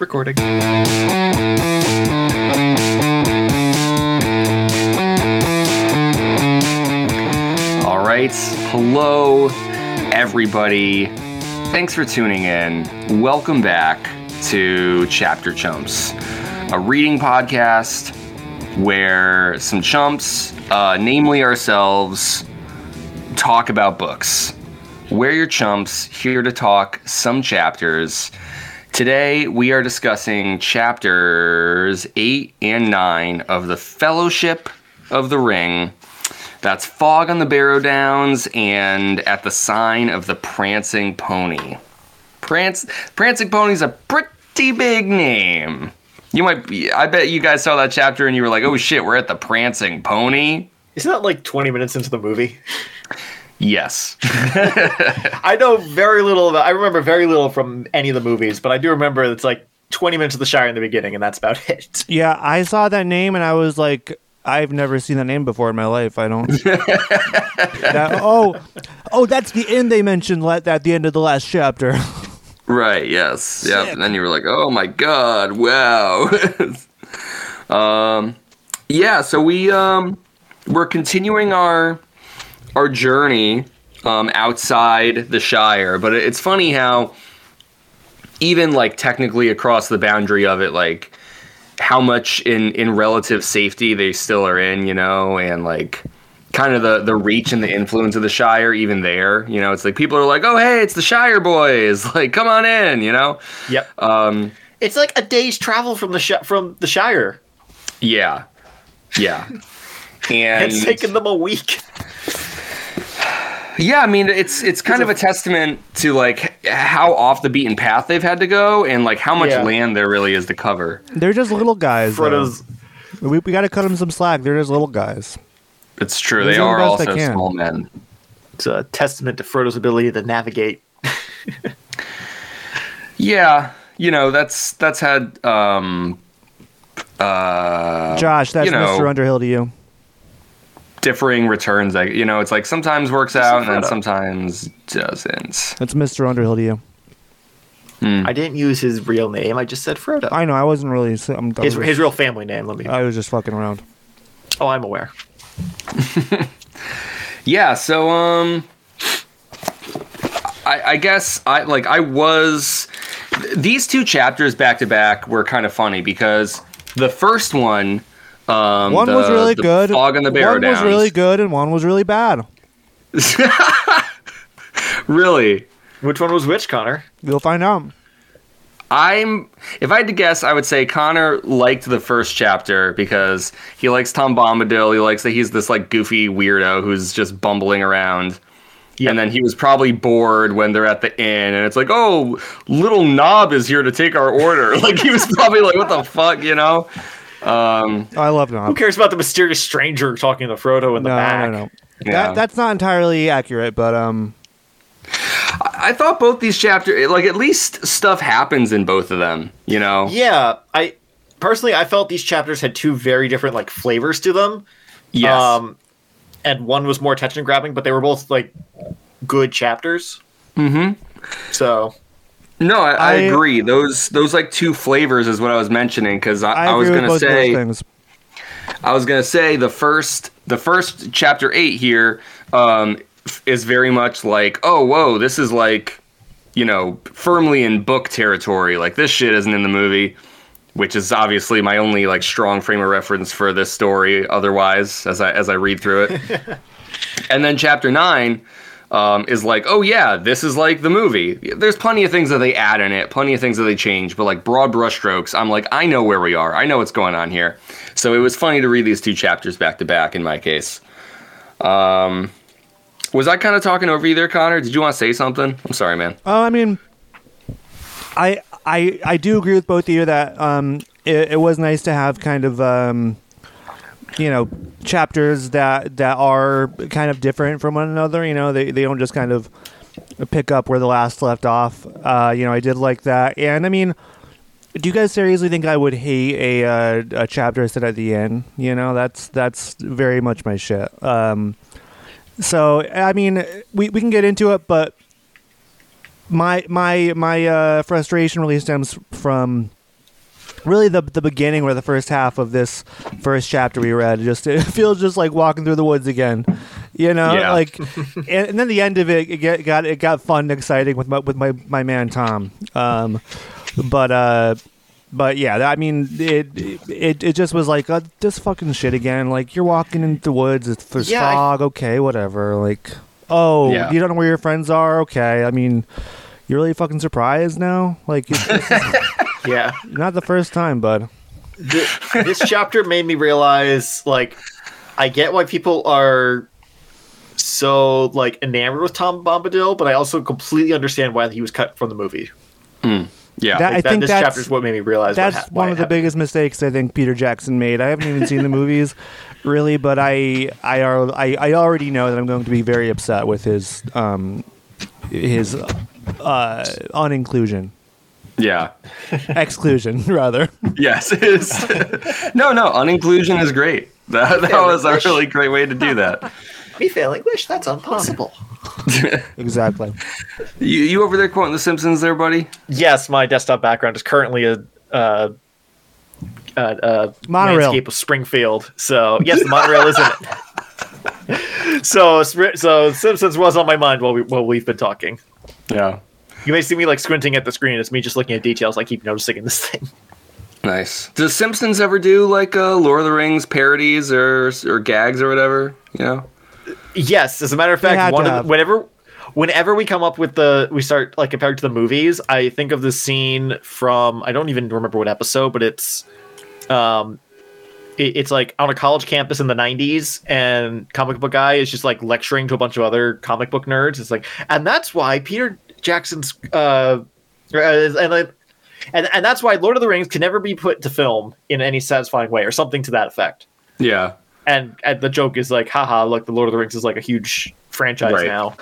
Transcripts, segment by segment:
Recording. All right. Hello, everybody. Thanks for tuning in. Welcome back to Chapter Chumps, a reading podcast where some chumps, uh, namely ourselves, talk about books. We're your chumps, here to talk some chapters. Today, we are discussing chapters 8 and 9 of The Fellowship of the Ring. That's Fog on the Barrow Downs and At the Sign of the Prancing Pony. Prance, Prancing Pony's a pretty big name. You might be, I bet you guys saw that chapter and you were like, oh shit, we're at the Prancing Pony. Isn't that like 20 minutes into the movie? Yes. I know very little about I remember very little from any of the movies, but I do remember it's like 20 minutes of the Shire in the beginning, and that's about it. Yeah, I saw that name and I was like, I've never seen that name before in my life. I don't. that, oh, oh, that's the end they mentioned at the end of the last chapter. Right. Yes. Yeah. And then you were like, "Oh my god! Wow." um, yeah. So we um, we're continuing our our journey um, outside the Shire, but it's funny how even like technically across the boundary of it, like how much in in relative safety they still are in, you know, and like kind of the the reach and the influence of the Shire even there. You know, it's like people are like, "Oh, hey, it's the Shire boys! Like, come on in!" You know. Yep. Um, It's like a day's travel from the sh- from the Shire. yeah, yeah, and It's taken them a week. Yeah. I mean, it's it's kind of a testament to like how off the beaten path they've had to go, and like how much Yeah. land there really is to cover. They're just little guys. though. Frodo's We, we got to cut them some slack. They're just little guys. It's true. They're They are the also small men. it's a testament to Frodo's ability to navigate. Yeah, you know that's that's had um uh Josh, that's you know, Mr. Underhill to you. Differing returns. Like you know, it's like sometimes works out and then sometimes doesn't. That's Mr. Underhill to you. I didn't use his real name. I just said Frodo. I know. I wasn't really. I'm, I'm his, his real family name. Let me. I was just fucking around. oh, I'm aware. Yeah, so um I, I guess I like I was these two chapters back to back were kind of funny because the first one um One the- was really the good. Fog on the Barrow one was really good, and one was really bad. Really? Which one was which, Connor? You'll find out. I'm if I had to guess, I would say Connor liked the first chapter because he likes Tom Bombadil. He likes that he's this like goofy weirdo who's just bumbling around. And then he was probably bored when they're at the inn, and it's like, oh, little Nob is here to take our order. Like he was probably like, what the fuck, you know? Um, I love Who cares about the mysterious stranger talking to Frodo in the No, back? no, no. Yeah. That, that's not entirely accurate, but um, I thought both these chapters, like at least stuff happens in both of them, you know? Yeah, I personally I felt these chapters had two very different like flavors to them. Yes. Um, and one was more attention grabbing, but they were both like good chapters. Mm-hmm. So no, I, I, I- agree. Those those like two flavors is what I was mentioning because I, I, I, was gonna say. I was gonna say the first the first chapter eight here um, is very much like oh whoa this is like you know firmly in book territory like this shit isn't in the movie which is obviously my only like strong frame of reference for this story otherwise as I as I read through it and then chapter nine um, is like, oh yeah, this is like the movie. There's plenty of things that they add in it, plenty of things that they change, but like broad brushstrokes, I'm like, I know where we are. I know what's going on here. So it was funny to read these two chapters back to back in my case. Um, was I kind of talking over you there, Connor? Did you want to say something? I'm sorry, man. Oh, I mean, I I I do agree with both of you that um it, it was nice to have kind of um you know chapters that that are kind of different from one another. You know, they they don't just kind of pick up where the last left off. Uh, you know, I did like that, and I mean. Do you guys seriously think I would hate a uh, a chapter set at the end? You know, that's that's very much my shit. Um, so I mean, we, we can get into it, but my my my uh, frustration really stems from really the the beginning or the first half of this first chapter we read. Just it feels just like walking through the woods again. You know, Yeah. like, and, and then the end of it, it get, got it got fun and exciting with my with my my man Tom. Um, but uh, but yeah, I mean, it it it just was like uh, this fucking shit again. Like you're walking in the woods, it's there's Yeah, I- fog. okay, whatever. Like, oh, Yeah. you don't know where your friends are. Okay, I mean. You're really fucking surprised now? Like, it's, it's Yeah. not the first time, bud. Th- this chapter made me realize, like, I get why people are so like enamored with Tom Bombadil, but I also completely understand why he was cut from the movie. Yeah. That- I Like, that, think this chapter is what made me realize. That's what ha- why one of the happened. biggest mistakes I think Peter Jackson made. I haven't even seen the movies, really, but I I, are, I I already know that I'm going to be very upset with his um his uh uninclusion yeah. exclusion rather. Yes, it is. no, no, uninclusion is great. That, that was a really great way to do that. Me fail English? That's impossible. exactly. You, you over there quoting The Simpsons there, buddy? Yes, my desktop background is currently a uh, uh, uh, Monorail. landscape of Springfield. So yes, the monorail is in it. so so Simpsons was on my mind while we while we've been talking. Yeah. You may see me like squinting at the screen. It's me just looking at details. I keep noticing in this thing. Nice. Does Simpsons ever do like uh, Lord of the Rings parodies or or gags or whatever? You know? Yes, as a matter of fact, one of the, whenever whenever we come up with the we start like compared to the movies, I think of the scene from I don't even remember what episode, but it's um it, it's like on a college campus in the 90s and comic book guy is just like lecturing to a bunch of other comic book nerds. It's like and that's why Peter Jackson's uh and like and, and that's why Lord of the Rings can never be put to film in any satisfying way or something to that effect Yeah. and, and the joke is like, haha, look, the Lord of the Rings is like a huge franchise Right. now.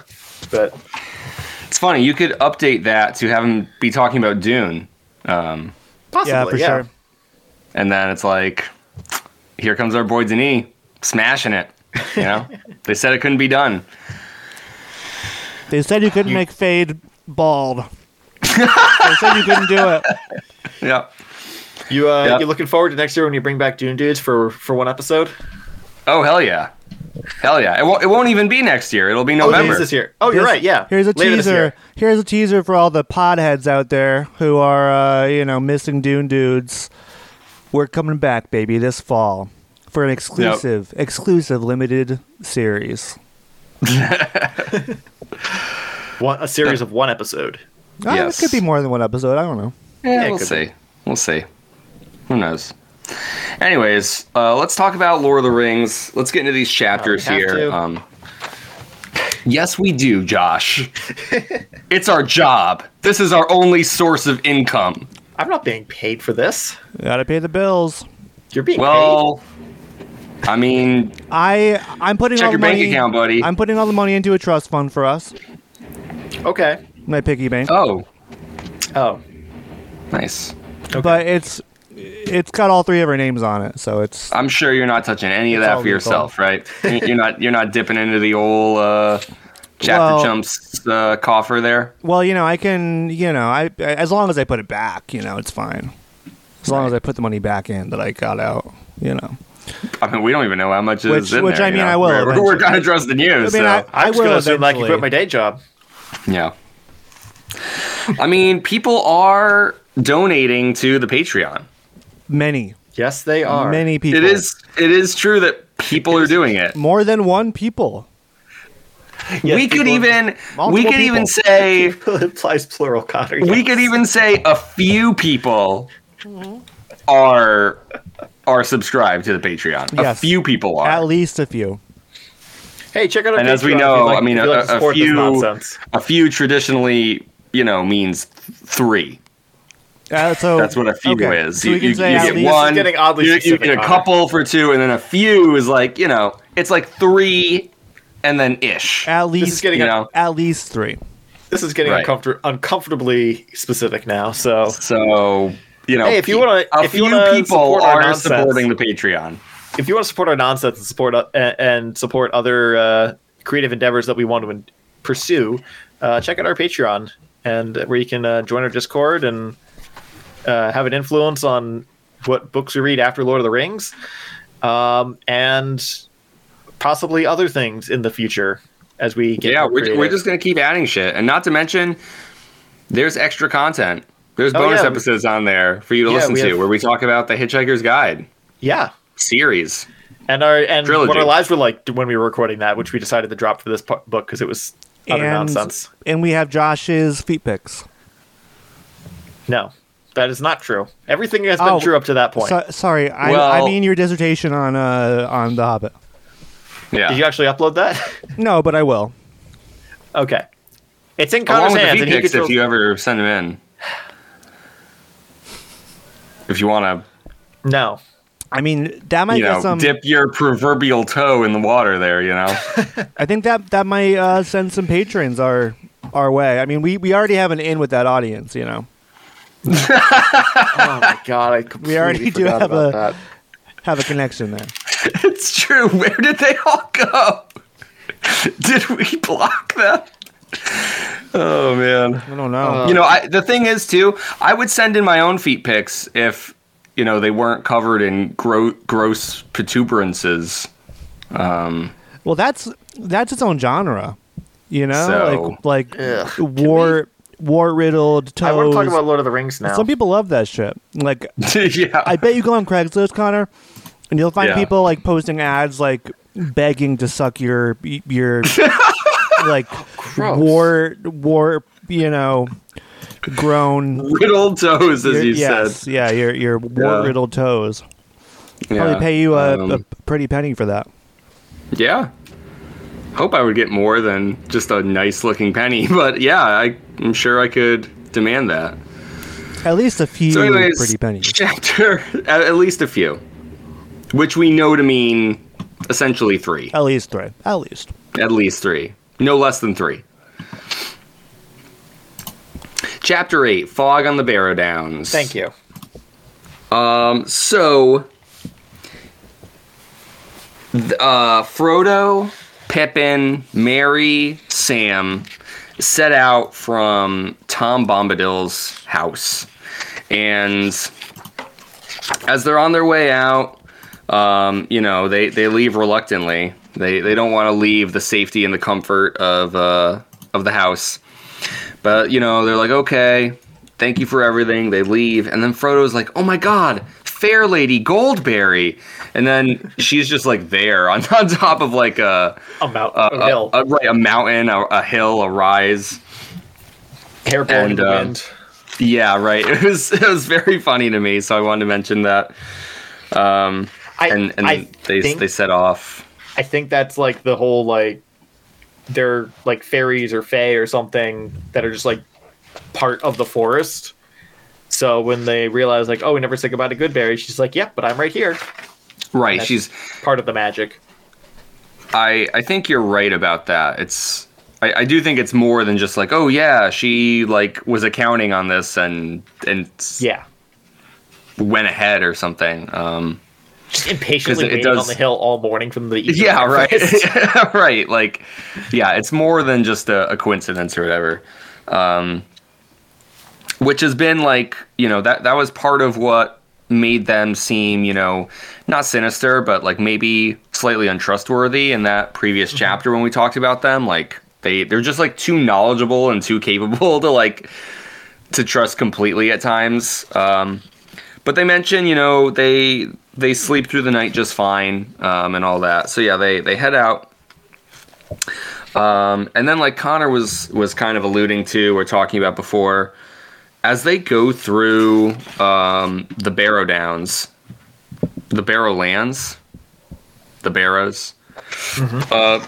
But It's funny. You could update that to have him be talking about Dune, um, possibly, Yeah, for sure. and then it's like, here comes our boy Denis smashing it. You know, they said it couldn't be done. They said you couldn't make Feyd bald. they said you couldn't do it. Yeah. You uh, Yeah. you looking forward to next year when you bring back Dune Dudes for for one episode? Oh hell yeah, hell yeah! It won't. It won't even be next year. It'll be Oh, it November. is this year. Oh, you're This- right. Yeah. Here's a Later teaser. Here's a teaser for all the podheads out there who are, uh, you know, missing Dune dudes. We're coming back, baby, this fall for an exclusive, exclusive limited series. One, a series of one episode. Uh, Yes. It could be more than one episode. I don't know. Yeah, Yeah, we'll could see. We'll see. Who knows? Anyways, uh, let's talk about Lord of the Rings. Let's get into these chapters have here. Um, yes, we do, Josh. it's our job. This is our only source of income. I'm not being paid for this. You Gotta pay the bills. You're being Well, I mean, I I'm putting check all your the bank account, buddy. I'm putting all the money into a trust fund for us. Paid. Okay. My piggy bank. oh, Oh. nice. But it's it's got all three of our names on it, so it's I'm sure you're not touching any of that for legal. yourself, right? you're not. You're not dipping into the old uh, chapter Well- chumps uh, coffer there. well, you know, I can, you know, I as long as I put it back, you know, it's fine. As long as I put the money back in that I got out, you know. I mean, we don't even know how much Which- is in which there. I you mean, know? I will We're, we're, eventually. kind of trusting you. I mean, so. I, I'm I will gonna assume like you eventually. quit my day job. Yeah. I mean, people are donating to the Patreon. Many, Yes, they are. many people. It is. It is true that people are doing it. more than one people. Yes, we could even. We multiple could even say. it implies plural, Connor. We could even say a few people are are subscribed to the Patreon. A few people are. At least a few. Hey, check out our And as we Patreon if know, you'd like- I mean, a, like to a few, nonsense. a few traditionally, you know, means th- three. Uh, so That's what a few okay, is. So you can you, you get one, getting oddly you, you get a couple for two, and then a few is like, you know, it's like three, and then ish. at This is least getting You know, at least three. this is getting Right. uncomfort- uncomfortably specific now. So so you know, Hey, if you wanna- a if you few wanna people support are nonsense- supporting the Patreon. If you want to support our nonsense and support uh, and, support other uh, creative endeavors that we want to in- pursue, uh, check out our Patreon and where you can uh, join our Discord and uh, have an influence on what books we read after Lord of the Rings, um, and possibly other things in the future as we get. yeah, we're, we're just gonna keep adding shit, and not to mention, there's extra content. There's Oh, bonus yeah. episodes on there for you to Yeah, listen to, have- where we talk about the Hitchhiker's Guide yeah. Series. And our and Trilogy. what our lives were like when we were recording that, which we decided to drop for this po- book because it was utter and nonsense. and we have Josh's feet pics. No, that is not true. Everything has been Oh, true up to that point. So, sorry, I, I mean your dissertation on uh on the Hobbit. Yeah, Did you actually upload that? No, but I will. okay, it's in along Connor's with the hands, and he pics if controls- you ever send them in. If you want to. No, I mean that might you know, some. dip your proverbial toe in the water there, you know. I think that that might uh, send some patrons our our way. I mean, we we already have an in with that audience, you know. oh my god, I completely already do have about a- that. Have a connection there. it's true. Where did they all go? Did we block them? Oh man. I don't know. You know, I, the thing is too, I would send in my own feet pics if you know they weren't covered in gro- gross protuberances. Um, well, that's that's its own genre. You know, So- like like Ugh. war war riddled toes. I want to talk about Lord of the Rings now. Some people love that shit. Like yeah, I bet you go on Craigslist, Connor, and you'll find Yeah. people like posting ads like begging to suck your your like Gross. war war you know grown riddled toes, as you yes, said. yeah your your war riddled toes. Probably Yeah. pay you a, Um, a pretty penny for that. Yeah. Hope I would get more than just a nice looking penny, but yeah, I, I'm sure I could demand that. At least a few So, anyways, pretty pennies. chapter at, at least a few, which we know to mean essentially three, At least three. At least. at least three, no less than three. Chapter eight: Fog on the Barrow Downs. Thank you. Um, so, uh, Frodo, Pippin, Merry, Sam set out from Tom Bombadil's house. And as they're on their way out, um, you know, they, they leave reluctantly. They, they don't want to leave the safety and the comfort of, uh, of the house. But, you know, they're like, okay, thank you for everything. They leave. And then Frodo's like, oh my God, Fair Lady Goldberry. And then she's just like there on, on top of like a, A mount, a, a hill, a- right, a mountain, a, a hill, a rise. hair blowing in and, the uh, wind. Yeah, right. It was it was very funny to me, so I wanted to mention that. Um, I, and and I they think, they set off. I think that's like the whole like they're like fairies or fae or something that are just like part of the forest. So when they realize like, oh, we never said goodbye to Goodberry, she's like, yep, but I'm right here. Right, she's. Part of the magic. I I think you're right about that. It's. I, I do think it's more than just like, oh yeah, she like was accounting on this and and Yeah. went ahead or something. Um, Just impatiently it waiting on the hill all morning from the yeah, right, right. Like, yeah, it's more than just a, a coincidence or whatever. Um, which has been like, you know, that that was part of what made them seem, you know, not sinister, but like maybe slightly untrustworthy in that previous chapter when we talked about them. Like they they're just like too knowledgeable and too capable to like to trust completely at times. Um, but they mention, you know, they they sleep through the night just fine um, and all that. So yeah, they they head out. Um, and then like Connor was was kind of alluding to or talking about before, as they go through um, the Barrow Downs, the Barrow Lands, the Barrows. Uh,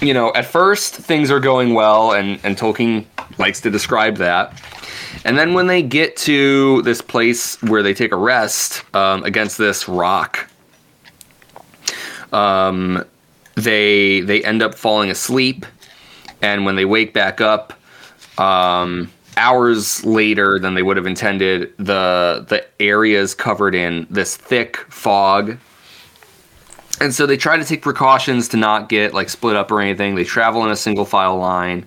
you know, at first things are going well, and and Tolkien likes to describe that. And then when they get to this place where they take a rest um, against this rock, um, they they end up falling asleep, and when they wake back up, um, hours later than they would have intended, the the area is covered in this thick fog. And so they try to take precautions to not get like split up or anything. They travel in a single file line.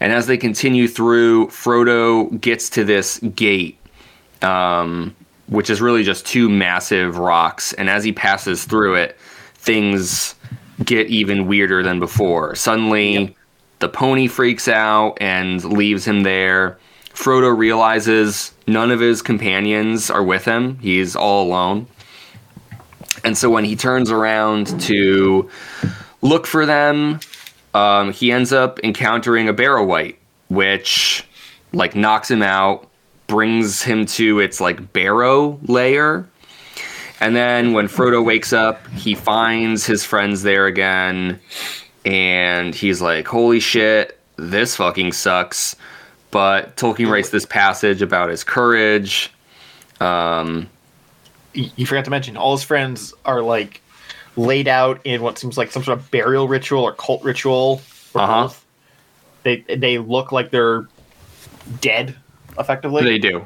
And as they continue through, Frodo gets to this gate. Um, which is really just two massive rocks. And as he passes through it, things get even weirder than before. Suddenly, the pony freaks out and leaves him there. Frodo realizes none of his companions are with him, he's all alone. And so when he turns around to look for them, um, he ends up encountering a Barrow-wight, which like knocks him out, brings him to its like barrow layer. And then when Frodo wakes up, he finds his friends there again, and he's like, "Holy shit, this fucking sucks." But Tolkien writes this passage about his courage. Um, You forgot to mention all his friends are like laid out in what seems like some sort of burial ritual or cult ritual. or Uh-huh. both. They they look like they're dead, effectively. They do.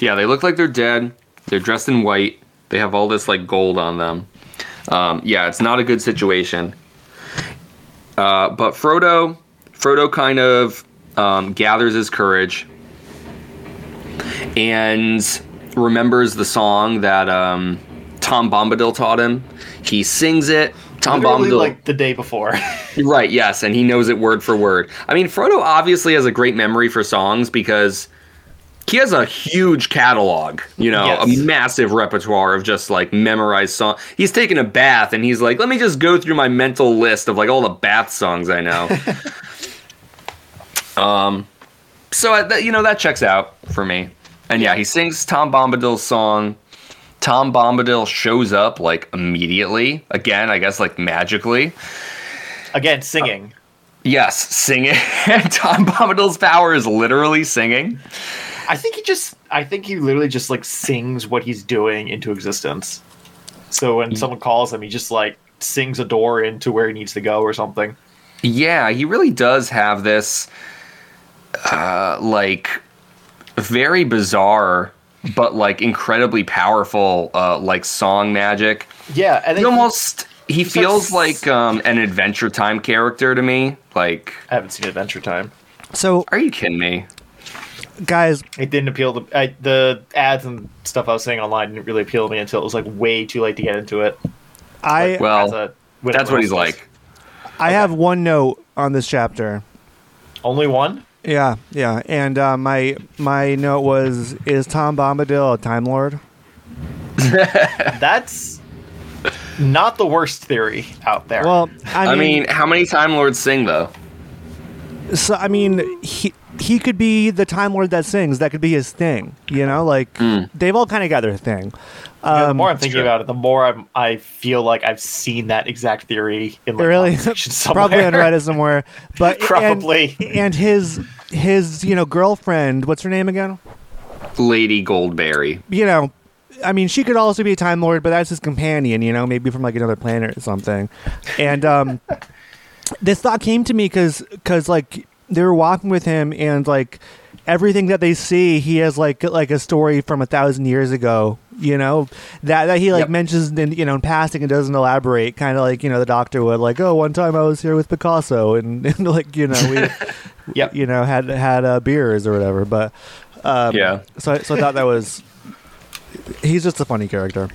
Yeah, they look like they're dead. They're dressed in white. They have all this like gold on them. Um, yeah, it's not a good situation. Uh, but Frodo, Frodo kind of um, gathers his courage and remembers the song that um, Tom Bombadil taught him. He sings it. Tom Literally, Bombadil, like the day before. Right, yes, and he knows it word for word. I mean, Frodo obviously has a great memory for songs because he has a huge catalog, you know, Yes. a massive repertoire of just like memorized songs. He's taking a bath and he's like, let me just go through my mental list of like all the bath songs I know. um, so, I, that, you know, that checks out for me. And yeah, he sings Tom Bombadil's song. Tom Bombadil shows up like immediately. Again, I guess like magically. Again, singing. Yes, singing. Tom Bombadil's power is literally singing. I think he just. I think he literally just like sings what he's doing into existence. So when someone calls him, he just like sings a door into where he needs to go or something. Yeah, he really does have this, uh, like, very bizarre, but like incredibly powerful, uh, like song magic. Yeah, and He almost he starts- feels like um, an Adventure Time character to me. Like, I haven't seen Adventure Time. So, are you kidding me? guys, It didn't appeal to I, the ads and stuff I was seeing online. Didn't really appeal to me until it was like way too late to get into it. I Well, a- That's what he's like. I have one note on this chapter. Only one. Yeah, yeah, and uh, my my note was: Is Tom Bombadil a Time Lord? That's not the worst theory out there. Well, I I mean, mean, how many Time Lords sing though? so, I mean, he he could be the Time Lord that sings. That could be his thing. You know, like Hmm. they've all kind of got their thing. You know, the um, more I'm thinking about it, the more I'm, I feel like I've seen that exact theory in like really comment somewhere. probably on Reddit somewhere. But and- Probably. and, his his you know girlfriend, what's her name again? Lady Goldberry. You know. I mean, she could also be a Time Lord, but that's his companion, you know, maybe from like another planet or something. And um, this thought came to me because, like, they were walking with him, and like everything that they see, he has like like a story from a thousand years ago, you know, that that he like Yep. mentions in you know in passing and doesn't elaborate, kind of like you know the doctor would like, oh, one time I was here with Picasso, and, and like you know we, Yep. you know had had uh, beers or whatever, but um, Yeah. so I- so I thought that was. He's just a funny character.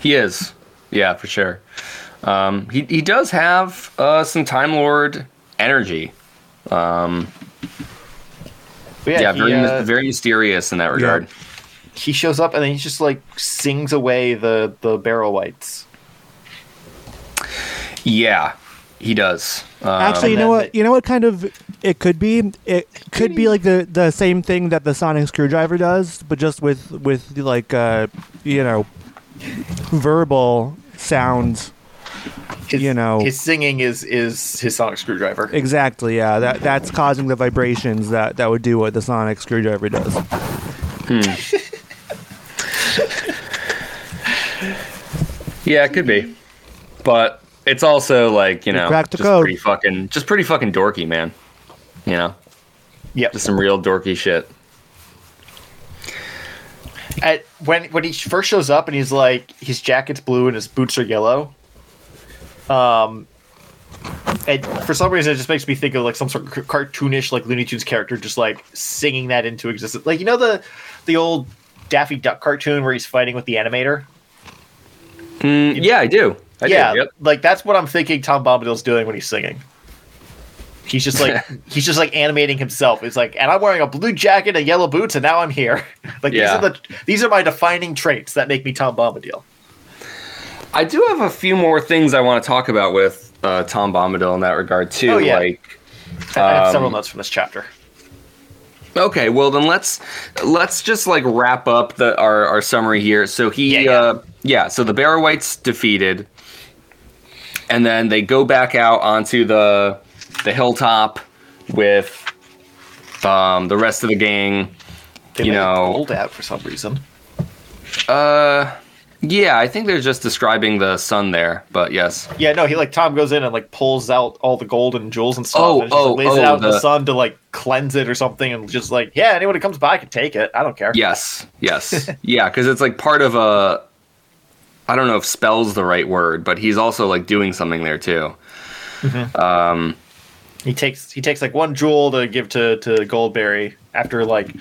He is. Yeah, for sure. Um, he, he does have uh, some Time Lord energy. Um, But yeah, he, very, uh, very mysterious in that regard. he shows up and then he just like sings away the the barrow-wights. Yeah, he does. Um, Actually, you know what? You know what kind of it could be? It could be like the the same thing that the sonic screwdriver does, but just with with like uh you know verbal sounds. His, You know. his singing is is his sonic screwdriver. Exactly. Yeah. That that's causing the vibrations that that would do what the sonic screwdriver does. hmm. yeah, it could be, but it's also like you know, cracked the just code. pretty fucking, just pretty fucking dorky, man. You know, Yep. just some real dorky shit. At, when when he first shows up and he's like his jacket's blue and his boots are yellow. Um, and for some reason it just makes me think of like some sort of cartoonish like Looney Tunes character just like singing that into existence. Like you know the the old Daffy Duck cartoon where he's fighting with the animator? Mm, yeah, I do. I yeah, do. Yep. like that's what I'm thinking. Tom Bombadil's doing when he's singing. He's just like he's just like animating himself. It's like, and I'm wearing a blue jacket and yellow boots, and now I'm here. like Yeah. these are the these are my defining traits that make me Tom Bombadil. I do have a few more things I want to talk about with uh, Tom Bombadil in that regard too. Oh, yeah. Like, I have several Um, notes from this chapter. okay, well then let's let's just like wrap up the our, our summary here. So he, Yeah, yeah. Uh, yeah. So the Barrow-wights defeated, and then they go back out onto the the hilltop with um, the rest of the gang. They you know- gold out for some reason. Uh, yeah, I think they're just describing the sun there, but yes. Yeah, no, he like Tom goes in and like pulls out all the gold and jewels and stuff. Oh, and oh, lays it oh, out in the the- sun to like cleanse it or something, and just like, yeah, anyone who comes by can take it. I don't care. Yes, yes, yeah, because it's like part of a. I don't know if spell's the right word, but he's also like doing something there too. Um, He takes he takes like one jewel to give to to Goldberry after like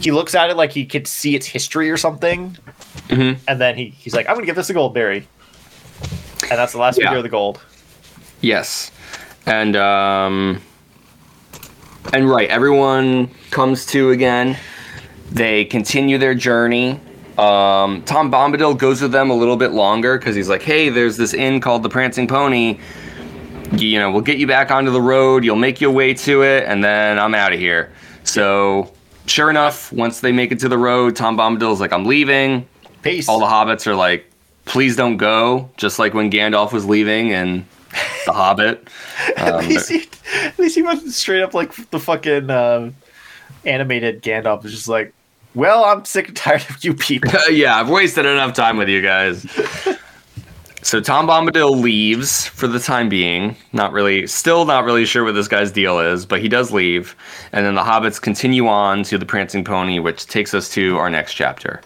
he looks at it like he could see its history or something, Mhm. and then he he's like, I'm gonna give this to Goldberry, and that's the last we Yeah. hear of the gold. yes, and um, and right, everyone comes to again. They continue their journey. Um, Tom Bombadil goes with them a little bit longer because he's like, "Hey, there's this inn called the Prancing Pony. You know, we'll get you back onto the road. You'll make your way to it, and then I'm out of here." So, sure enough, once they make it to the road, Tom Bombadil's like, "I'm leaving." Peace. All the hobbits are like, "Please don't go," just like when Gandalf was leaving and the Hobbit. at Um, least he at least he went straight up like the fucking uh, animated Gandalf was just like, well, I'm sick and tired of you people. yeah, I've wasted enough time with you guys. So Tom Bombadil leaves for the time being. Not really, still not really sure what this guy's deal is, but he does leave. And then the hobbits continue on to the Prancing Pony, which takes us to our next chapter.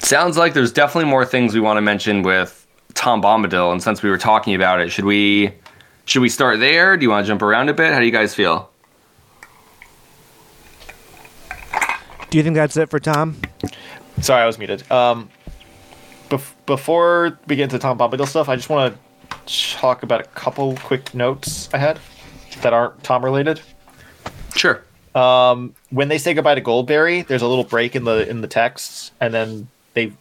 Sounds like there's definitely more things we want to mention with Tom Bombadil, and since we were talking about it, should we should we start there? Do you want to jump around a bit? How do you guys feel? Do you think that's it for Tom? Sorry, I was muted. Um, bef- before we get into Tom Bombadil stuff, I just want to talk about a couple quick notes I had that aren't Tom related. Sure. Um, when they say goodbye to Goldberry, there's a little break in the in the texts, and then they,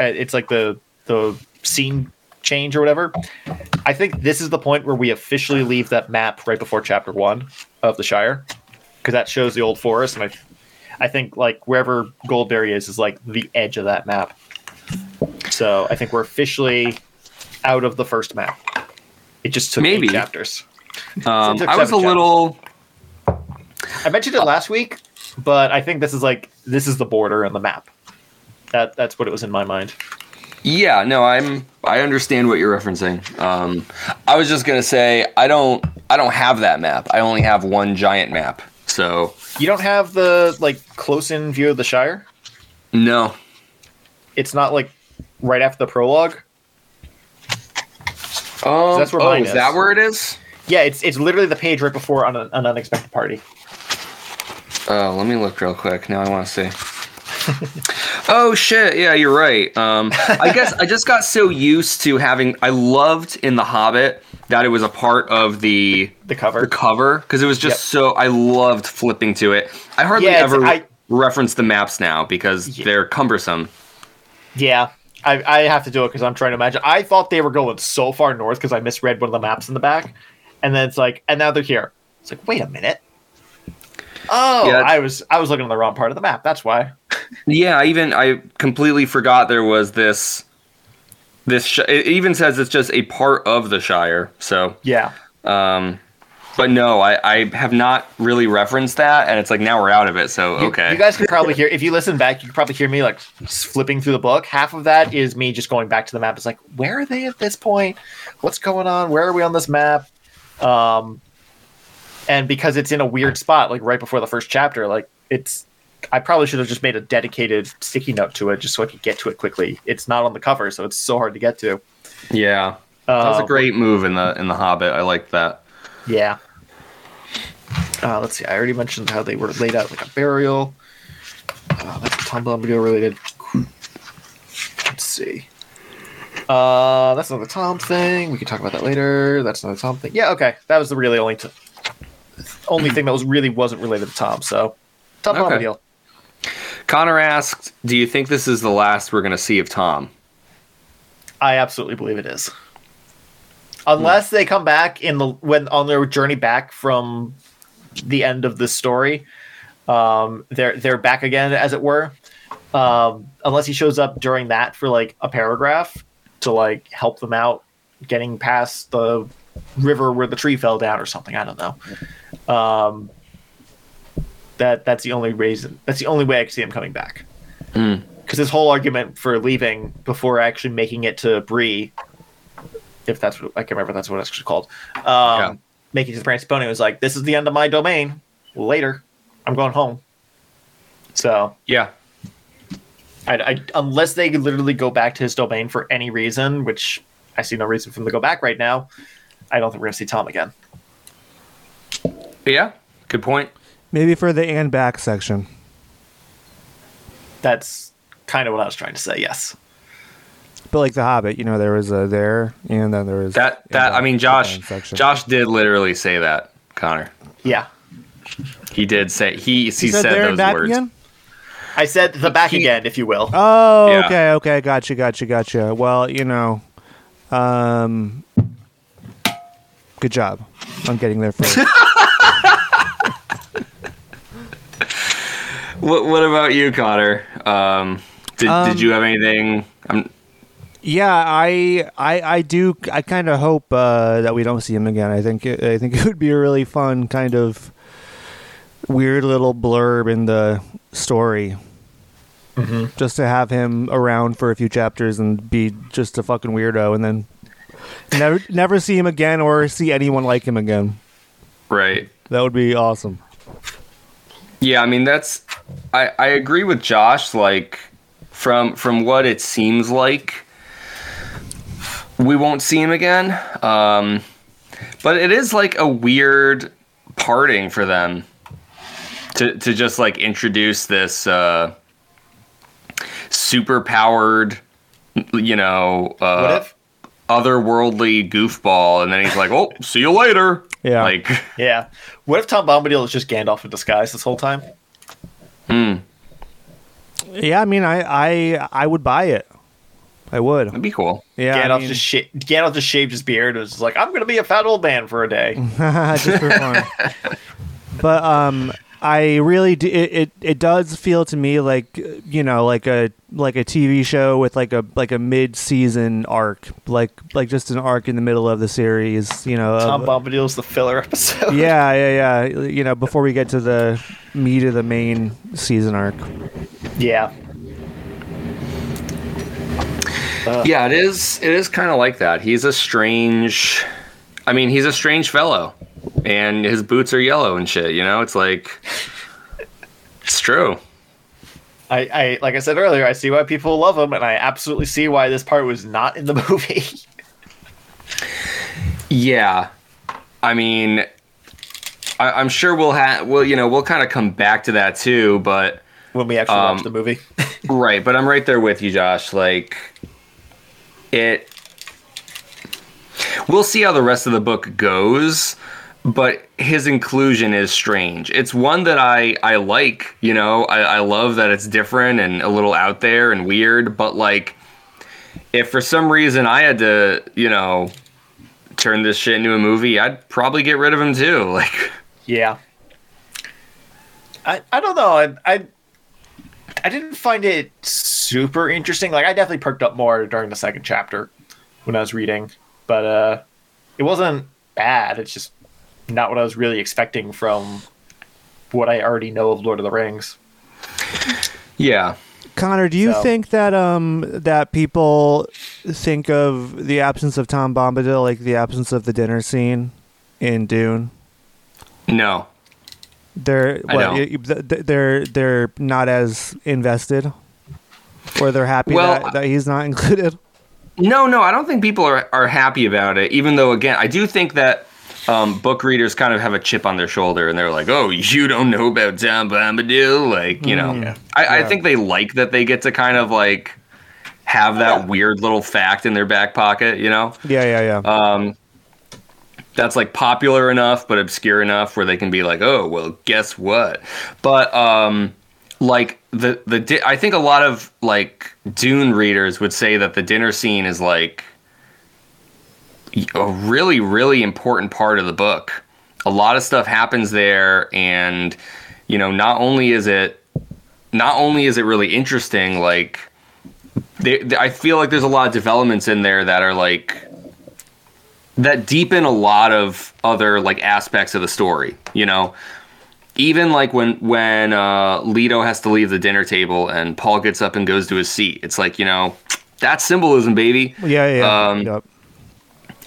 uh, it's like the the scene change or whatever. I think this is the point where we officially leave that map right before chapter one of the Shire, because that shows the old forest, and I, I think like wherever Goldberry is is like the edge of that map. So I think we're officially out of the first map. It just took Maybe. eight chapters. Um, I was a seven little. I mentioned it last week, but I think this is like this is the border and the map. That that's what it was in my mind. Yeah, no, I'm. I understand what you're referencing. Um, I was just gonna say I don't. I don't have that map. I only have one giant map. So You don't have the like close in view of the Shire. no. It's not like right after the prologue. Um, that's where oh, is is. that where it is? Yeah, it's it's literally the page right before an, an unexpected party. Oh, let me look real quick. Now I want to see. oh shit! Yeah, you're right. Um, I guess I just got so used to having. I loved in The Hobbit that it was a part of the The cover. the cover because it was just Yep. so. I loved flipping to it. I hardly Yeah, ever I- reference the maps now because Yeah. they're cumbersome. Yeah, I, I have to do it because I'm trying to imagine. I thought they were going so far north because I misread one of the maps in the back, and then it's like, and now they're here. It's like, wait a minute. Oh, Yeah. I was I was looking at the wrong part of the map. That's why. Yeah, I even I completely forgot there was this. This sh- it even says it's just a part of the Shire. So, Yeah. um, but no, I I have not really referenced that, and it's like now we're out of it. So okay, You, guys can probably hear if you listen back. You can probably hear me like flipping through the book. Half of that is me just going back to the map. It's like, where are they at this point? What's going on? Where are we on this map? Um, and because it's in a weird spot, like right before the first chapter, like it's. I probably should have just made a dedicated sticky note to it just so I could get to it quickly. It's not on the cover, so it's so hard to get to. yeah, that was a Um, great move in the in the Hobbit. I liked that. Yeah. Uh, let's see. I already mentioned how they were laid out like a burial. Uh, that's Tom Bombadil related. Let's see. Uh, that's another Tom thing. We can talk about that later. That's another Tom thing. Yeah, okay. That was the really only t- only thing that was really wasn't related to Tom. So, Tom Okay. Bombadil. Connor asked, "Do you think this is the last we're going to see of Tom?" I absolutely believe it is. Unless they come back in the when on their journey back from the end of the story, um, they're they're back again, as it were. Um, unless he shows up during that for like a paragraph to like help them out getting past the river where the tree fell down or something. I don't know. Um, that that's the only reason. That's the only way I can see him coming back Hmm. because his whole argument for leaving before actually making it to Bree, if that's what I can remember, that's what it's called. Um, Yeah. Making his to the Pony was like, "This is the end of my domain. Later, I'm going home." So, Yeah, I, I, unless they literally go back to his domain for any reason, which I see no reason for them to go back right now, I don't think we're gonna see Tom again. yeah. Good point. Maybe for the and back section. That's kind of what I was trying to say. Yes. But like the Hobbit, you know, there was a there, and then there was That and that I mean, Josh. Josh did literally say that. Connor. Yeah. He did say he he, He said, said there those and back words. again. I said the back He- again, if you will. Oh, Yeah. okay, okay, gotcha, gotcha, gotcha. Well, you know, um, good job on getting there first. What What about you, Connor? Um, did Um, Did you have anything? I'm, yeah, I, I, I do. I kind of hope uh, that we don't see him again. I think, it, I think it would be a really fun kind of weird little blurb in the story. Just to have him around for a few chapters and be just a fucking weirdo, and then never, never see him again or see anyone like him again. right. That would be awesome. Yeah, I mean that's I I agree with Josh like from from what it seems like we won't see him again. Um but it is like a weird parting for them to to just like introduce this uh super powered you know uh what if? otherworldly goofball and then he's like, "Oh, see you later." Yeah. Like Yeah. What if Tom Bombadil is just Gandalf in disguise this whole time? hmm, Yeah, I mean, I, I, I would buy it. I would. that'd be cool. Yeah, I Gandalf mean, just sh- Gandalf just shaved his beard It was like, "I'm gonna be a fat old man for a day." just for fun. but um, I really do, it, it. It does feel to me like you know, like a like a TV show with like a like a mid season arc, like like just an arc in the middle of the series. You know, Tom of- Bombadil's the filler episode. yeah, yeah, yeah. You know, before we get to the meat of the main season arc. yeah. Yeah, it is. It is kind of like that. He's a strange. I mean, he's a strange fellow, and his boots are yellow and shit. You know, it's like it's true. I, I like I said earlier, I see why people love him, and I absolutely see why this part was not in the movie. Yeah, I mean, I, I'm sure we'll have. Well, you know, we'll kind of come back to that too. But when we actually Um, watched the movie. right, but I'm right there with you, Josh. Like it. We'll see how the rest of the book goes, but his inclusion is strange. It's one that I I like. You know, I, I love that it's different and a little out there and weird. But like, if for some reason I had to, you know, turn this shit into a movie, I'd probably get rid of him too. Like, yeah. I I don't know. I, I I didn't find it super interesting. Like I definitely perked up more during the second chapter when I was reading, but uh, it wasn't bad. It's just not what I was really expecting from what I already know of Lord of the Rings. yeah, Connor, do you So- think that um that people think of the absence of Tom Bombadil like the absence of the dinner scene in Dune? no, They're I what, don't. y- y- th- th- they're they're not as invested, or they're happy Well, that, that he's not included. No, no, I don't think people are, are happy about it. Even though, again, I do think that um, book readers kind of have a chip on their shoulder, and they're like, "Oh, you don't know about Tom Bombadil?" Like, you know, Mm. I, I Yeah. think they like that they get to kind of like have that weird little fact in their back pocket. You know, Yeah, yeah, yeah. um, that's like popular enough but obscure enough where they can be like, "Oh, well, guess what?" But um, like the the di- I think a lot of like Dune readers would say that the dinner scene is like a really really important part of the book. A lot of stuff happens there and you know, not only is it not only is it really interesting like they, I feel like there's a lot of developments in there that are like that deepen a lot of other like aspects of the story, you know even like when when uh, Leto has to leave the dinner table and Paul gets up and goes to his seat, it's like you know that's symbolism, baby. yeah, yeah. um, yep.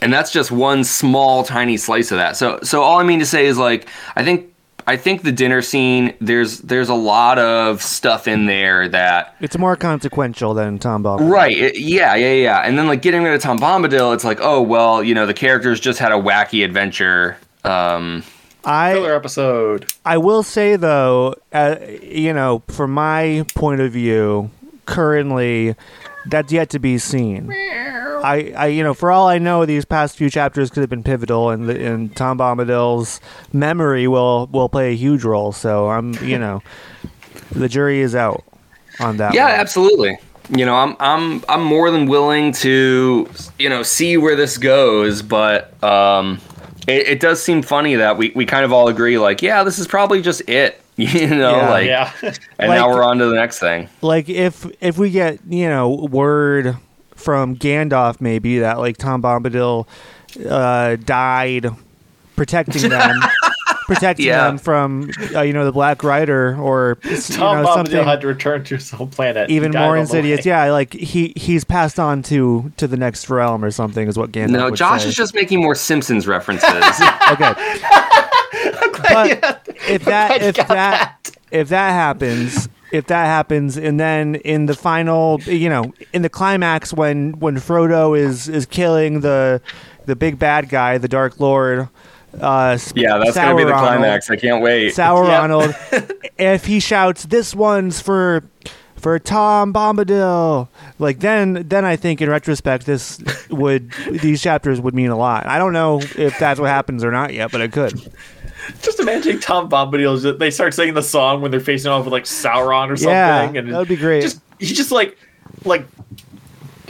And that's just one small tiny slice of that. So so all I mean to say is like I think I think the dinner scene there's there's a lot of stuff in there that It's more consequential than Tom Bombadil. Right. it- yeah, yeah, yeah. And then like getting rid of Tom Bombadil, it's like, oh well, you know, the characters just had a wacky adventure. Um, I Filler episode. I will say though, uh, you know, from my point of view, currently, that's yet to be seen. I, I, you know, for all I know, these past few chapters could have been pivotal, and the, and Tom Bombadil's memory will will play a huge role. So I'm, you know, the jury is out on that. yeah, one. absolutely. You know, I'm I'm I'm more than willing to you know see where this goes, but um, it, it does seem funny that we, we kind of all agree like, yeah, this is probably just it. You know, Yeah. like, yeah. and Like- now we're on to the next thing. like if if we get you know word from Gandalf maybe that like Tom Bombadil uh, died protecting them, protecting Yeah. them from uh, you know the Black Rider or you Tom know Bombadil something had to return to his home planet. Even more insidious. Yeah, like he he's passed on to to the next realm or something is what Gandalf. No, Josh say. is just making more Simpsons references. okay. But if that glad if got that, if that happens if that happens and then in the final you know in the climax when when Frodo is is killing the the big bad guy the Dark Lord uh yeah, that's gonna be the climax. I can't wait. Sour Yeah. Ronald if he shouts this one's for for Tom Bombadil like then then I think in retrospect this would these chapters would mean a lot I don't know if that's what happens or not yet but it could Just imagining Tom Bombadil. just- They start singing the song when they're facing off with like Sauron or something, Yeah, and that would be great. Just he just like like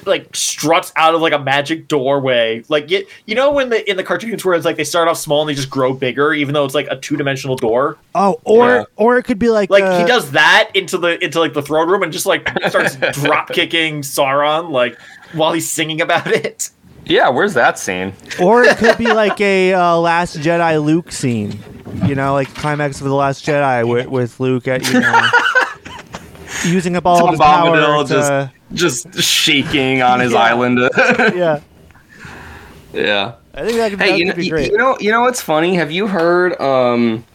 like struts out of like a magic doorway. Like you, you know when the in the cartoons where it's like they start off small and they just grow bigger, even though it's like a two dimensional door. Oh, or Yeah. or it could be like Like uh, he does that into the into like the throne room and just like starts drop kicking Sauron like while he's singing about it. Yeah, where's that scene? or it could be like a uh, Last Jedi Luke scene. You know, like climax of the Last Jedi with, with Luke at you know using up all Tom of his power. To, just just shaking on his Yeah. island. yeah, yeah. I think that could, Hey, that you know, be you, great. you know, you know what's funny? Have you heard? Um,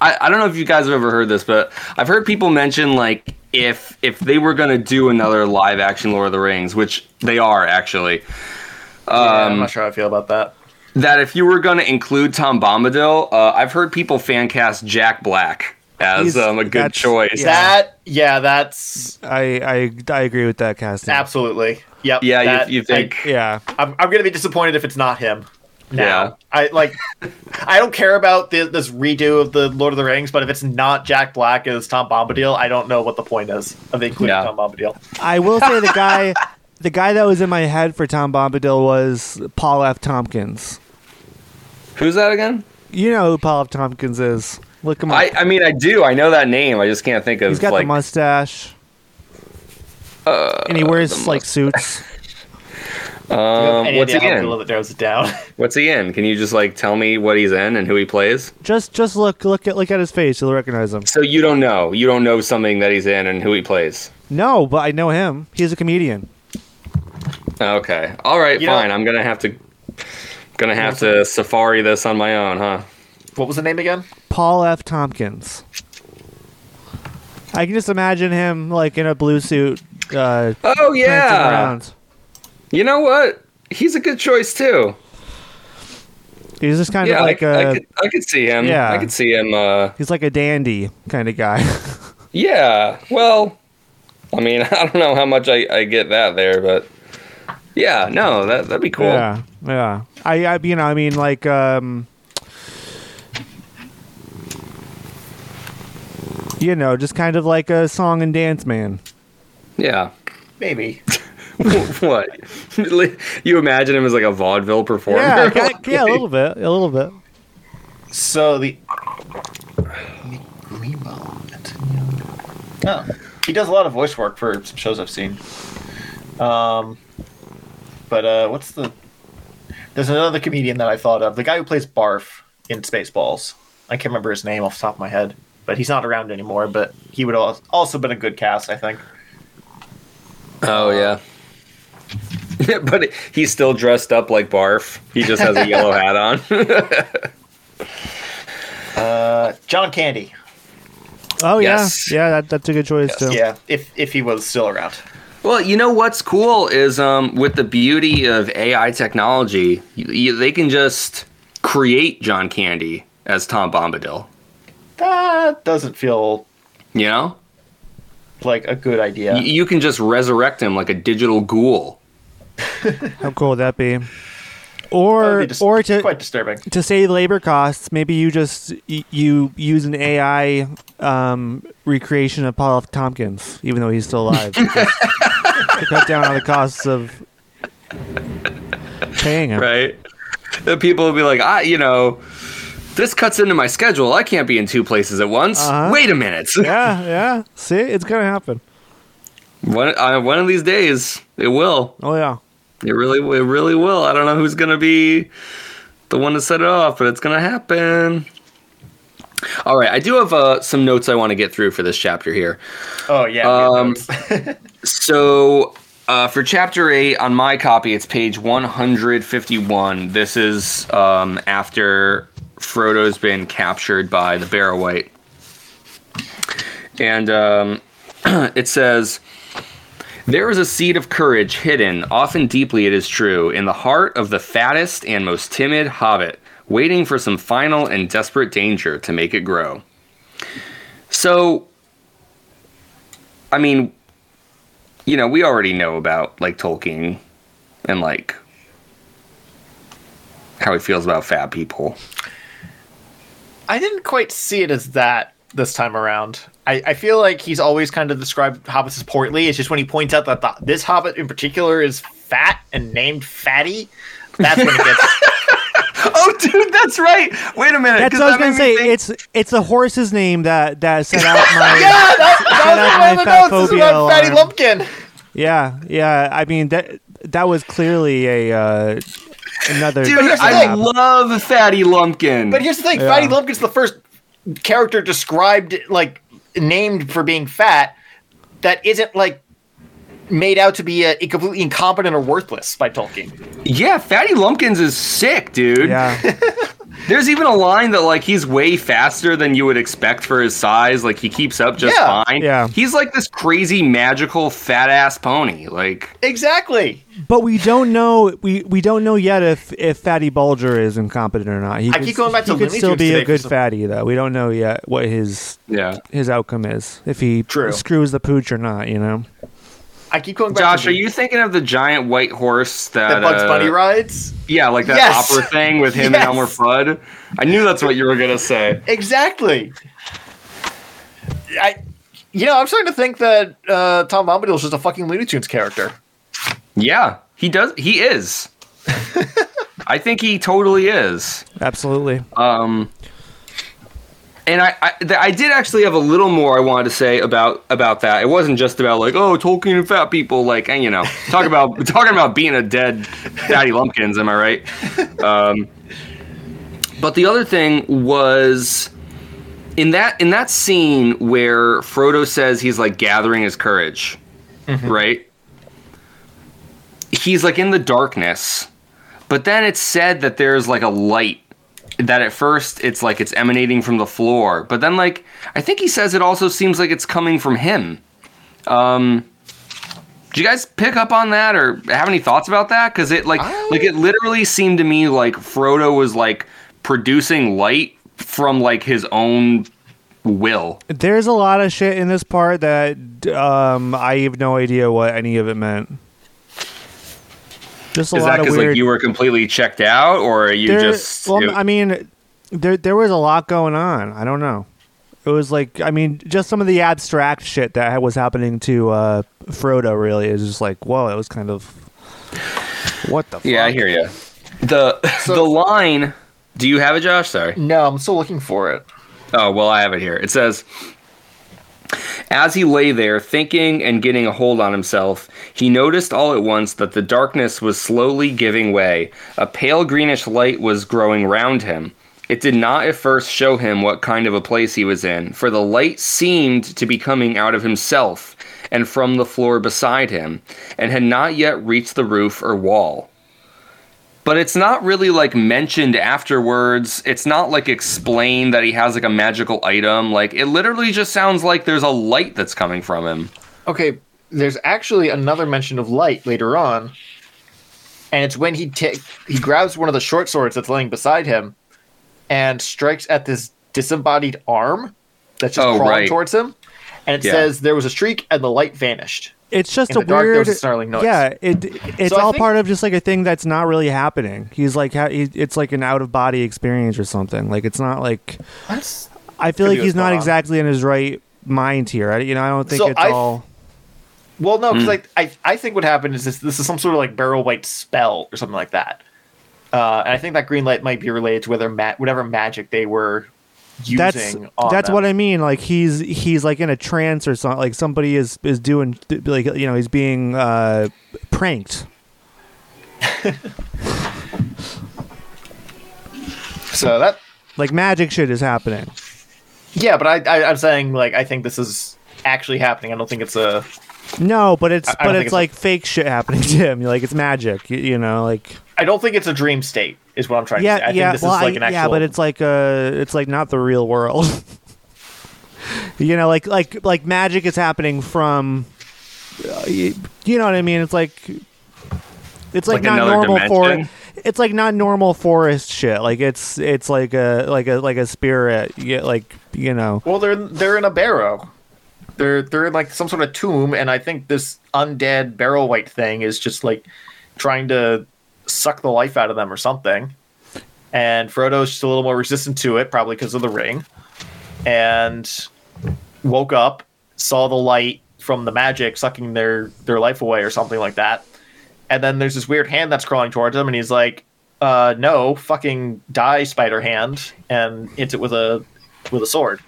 I I don't know if you guys have ever heard this, but I've heard people mention like if if they were gonna do another live action Lord of the Rings, which they are actually. yeah, I'm Um, not sure how I feel about that. that if you were going to include Tom Bombadil, uh, I've heard people fan cast Jack Black as um, a good choice. yeah. That yeah, that's I, I I agree with that casting. absolutely yep. Yeah, you- you think- I, Yeah, I'm, I'm gonna be disappointed if it's not him. Now. Yeah. I like. I don't care about the, this redo of the Lord of the Rings, but if it's not Jack Black as Tom Bombadil, I don't know what the point is of including Yeah. Tom Bombadil. I will say the guy, the guy that was in my head for Tom Bombadil was Paul F. Tompkins. Who's that again? You know who Paul F. Tompkins is. Look him up. I, I mean, I do. I know that name. I just can't think of it. He's got like. the mustache. uh, and he wears like suits. um, what's he in? That narrows it down? What's he in? Can you just like tell me what he's in and who he plays? Just just look look at look at his face. You'll recognize him. So you don't know. You don't know something that he's in and who he plays. No, but I know him. He's a comedian. Okay. All right. You know- fine. I'm gonna have to. Gonna have to safari this on my own, huh? what was the name again? Paul F. Tompkins. I can just imagine him like in a blue suit, uh, Oh yeah. Around. You know what? He's a good choice too. He's just kind yeah, of like I, a I could, I could see him. Yeah. I could see him. Uh, he's like a dandy kind of guy. yeah. Well, I mean, I don't know how much I, I get that there, but yeah, no, that that'd be cool. Yeah, yeah. I, I, you know, I mean, like, um, you know, just kind of like a song and dance man. Yeah. Maybe. what? you imagine him as like a vaudeville performer? Yeah, ki- yeah, a little bit, a little bit. So the Oh, he does a lot of voice work for some shows I've seen. Um, but uh, what's the? There's another comedian that I thought of. The guy who plays Barf in Spaceballs. I can't remember his name off the top of my head, but he's not around anymore. But he would al- also been a good cast, I think. Oh yeah. but he's still dressed up like Barf. He just has a yellow hat on. Uh, John Candy. Oh Yes. yeah, yeah. That, that's a good choice too. Yeah, if if he was still around. well, you know what's cool is um, with the beauty of AI technology, you, you, they can just create John Candy as Tom Bombadil. That doesn't feel You know, like a good idea. Y- you can just resurrect him like a digital ghoul. How cool would that be? That would Or be dis- or to quite disturbing. to save labor costs, maybe you just y- you use an AI um, recreation of Paul F. Tompkins, even though he's still alive, to to cut down on the costs of paying him. right? The people will be like, ah, you know, this cuts into my schedule. I can't be in two places at once. Uh-huh. Wait a minute. Yeah, yeah. See, it's gonna happen. one, uh, one of these days, it will. Oh yeah. It really, it really will. I don't know who's gonna be the one to set it off, but it's gonna happen. All right, I do have uh, some notes I want to get through for this chapter here. Oh yeah. Um, we have those. So, uh, for chapter 8, on my copy, it's page 151. This is um, after Frodo's been captured by the Barrow-wight. And um, it says, There is a seed of courage hidden, often deeply it is true, in the heart of the fattest and most timid hobbit, waiting for some final and desperate danger to make it grow. So, I mean, you know, we already know about like Tolkien and like how he feels about fat people. I didn't quite see it as that this time around. I, I feel like he's always kind of described hobbits as portly. It's just when he points out that the, this hobbit in particular is fat and named Fatty, that's when it gets. Oh, dude, that's right. Wait a minute. That's 'cause what I was gonna say. think- It's it's a horse's name that that set out my yeah, that, Shout that my was one of the notes. This is Fatty alarm. Lumpkin. yeah yeah. I mean that that was clearly a uh, another. dude, I thing. love Fatty Lumpkin. But here's the thing: Yeah. Fatty Lumpkin's the first character described, like named for being fat, that isn't like made out to be uh, completely incompetent or worthless by Tolkien. yeah, Fatty Lumpkins is sick, dude. yeah, There's even a line that like he's way faster than you would expect for his size. Like he keeps up just Yeah. fine. Yeah. He's like this crazy magical fat ass pony. Like Exactly. but we don't know we, we don't know yet if if Fatty Bolger is incompetent or not. He I could, keep going back he to could still be a good fatty though. We don't know yet what his yeah. his outcome is if he True. screws the pooch or not. You know. I keep going back. Josh, to are you thinking of the giant white horse that, that Bugs uh, Bunny rides? Yeah, like that Yes. opera thing with him Yes. and Elmer Fudd. I knew that's what you were gonna say. Exactly. I, you know, I'm starting to think that uh, Tom is just a fucking Looney Tunes character. Yeah, he does. He is. I think he totally is. Absolutely. Um, and I, I, I did actually have a little more I wanted to say about about that. It wasn't just about like, oh, Tolkien and fat people. Like, and, you know, talk about talking about being a dead Daddy Lumpkins. Am I right? Um, but the other thing was in that in that scene where Frodo says he's like gathering his courage, right? He's like in the darkness, but then it's said that there's like a light that at first it's like it's emanating from the floor, but then like I think he says it also seems like it's coming from him. Um, Did you guys pick up on that or have any thoughts about that? Because it like I- like it literally seemed to me like Frodo was like producing light from like his own will. There's a lot of shit in this part that um, I have no idea what any of it meant. Just a Is lot that of because weird. like you were completely checked out, or are you there, just? well, it- I mean, there there was a lot going on. I don't know. It was like, I mean, just some of the abstract shit that was happening to uh, Frodo. Really, is just like, whoa, it was kind of what the. yeah, I hear you. The So- the line. Do you have it, Josh? Sorry. No, I'm still looking for it. Oh, well, I have it here. It says As he lay there, thinking and getting a hold on himself, he noticed all at once that the darkness was slowly giving way. A pale greenish light was growing round him. It did not at first show him what kind of a place he was in, for the light seemed to be coming out of himself and from the floor beside him, and had not yet reached the roof or wall but it's not really like mentioned afterwards. It's not like explained that he has like a magical item. Like it literally just sounds like there's a light that's coming from him. Okay, there's actually another mention of light later on, and it's when he ta- he grabs one of the short swords that's laying beside him, and strikes at this disembodied arm that's just Oh, crawling right. towards him, and it Yeah. says there was a streak and the light vanished. It's just In a the dark, there weird, was a snarling noise. yeah. It it's So all think- part of just like a thing that's not really happening. He's like, it's like an out of body experience or something. Like it's not like I feel like he's not on. exactly in his right mind here. I, you know, I don't think So it's I- all. well, no, because like I I think what happened is this this is some sort of like barrow-wight spell or something like that. Uh, and I think that green light might be related to whether ma- whatever magic they were using. That's that's them. what I mean. Like he's he's like in a trance or something. Like somebody is is doing like you know he's being uh, pranked. So that Like magic shit is happening. yeah, but I, I I'm saying like I think this is actually happening. I don't think it's a No, but it's I- I but don't it's, it's a- like fake shit happening to him. Like it's magic. You, you know, like I don't think it's a dream state. Is what I'm trying to say. yeah, I yeah. think this well, is like I- an actual. yeah, but it's like uh, it's like not the real world. you know, like like like magic is happening from. Uh, you, you know what I mean? It's like. It's like, Like not another normal for dimension? it's like not normal forest shit. Like it's it's like a like a like a spirit. Yeah, like you know. well, they're they're in a barrow. They're they're in like some sort of tomb, and I think this undead barrow-wight thing is just like trying to suck the life out of them or something. And Frodo's just a little more resistant to it, probably because of the ring. And woke up, saw the light from the magic sucking their their life away or something like that. And then there's this weird hand that's crawling towards him, and he's like, uh, "No, fucking die, spider hand!" and hits it with a with a sword.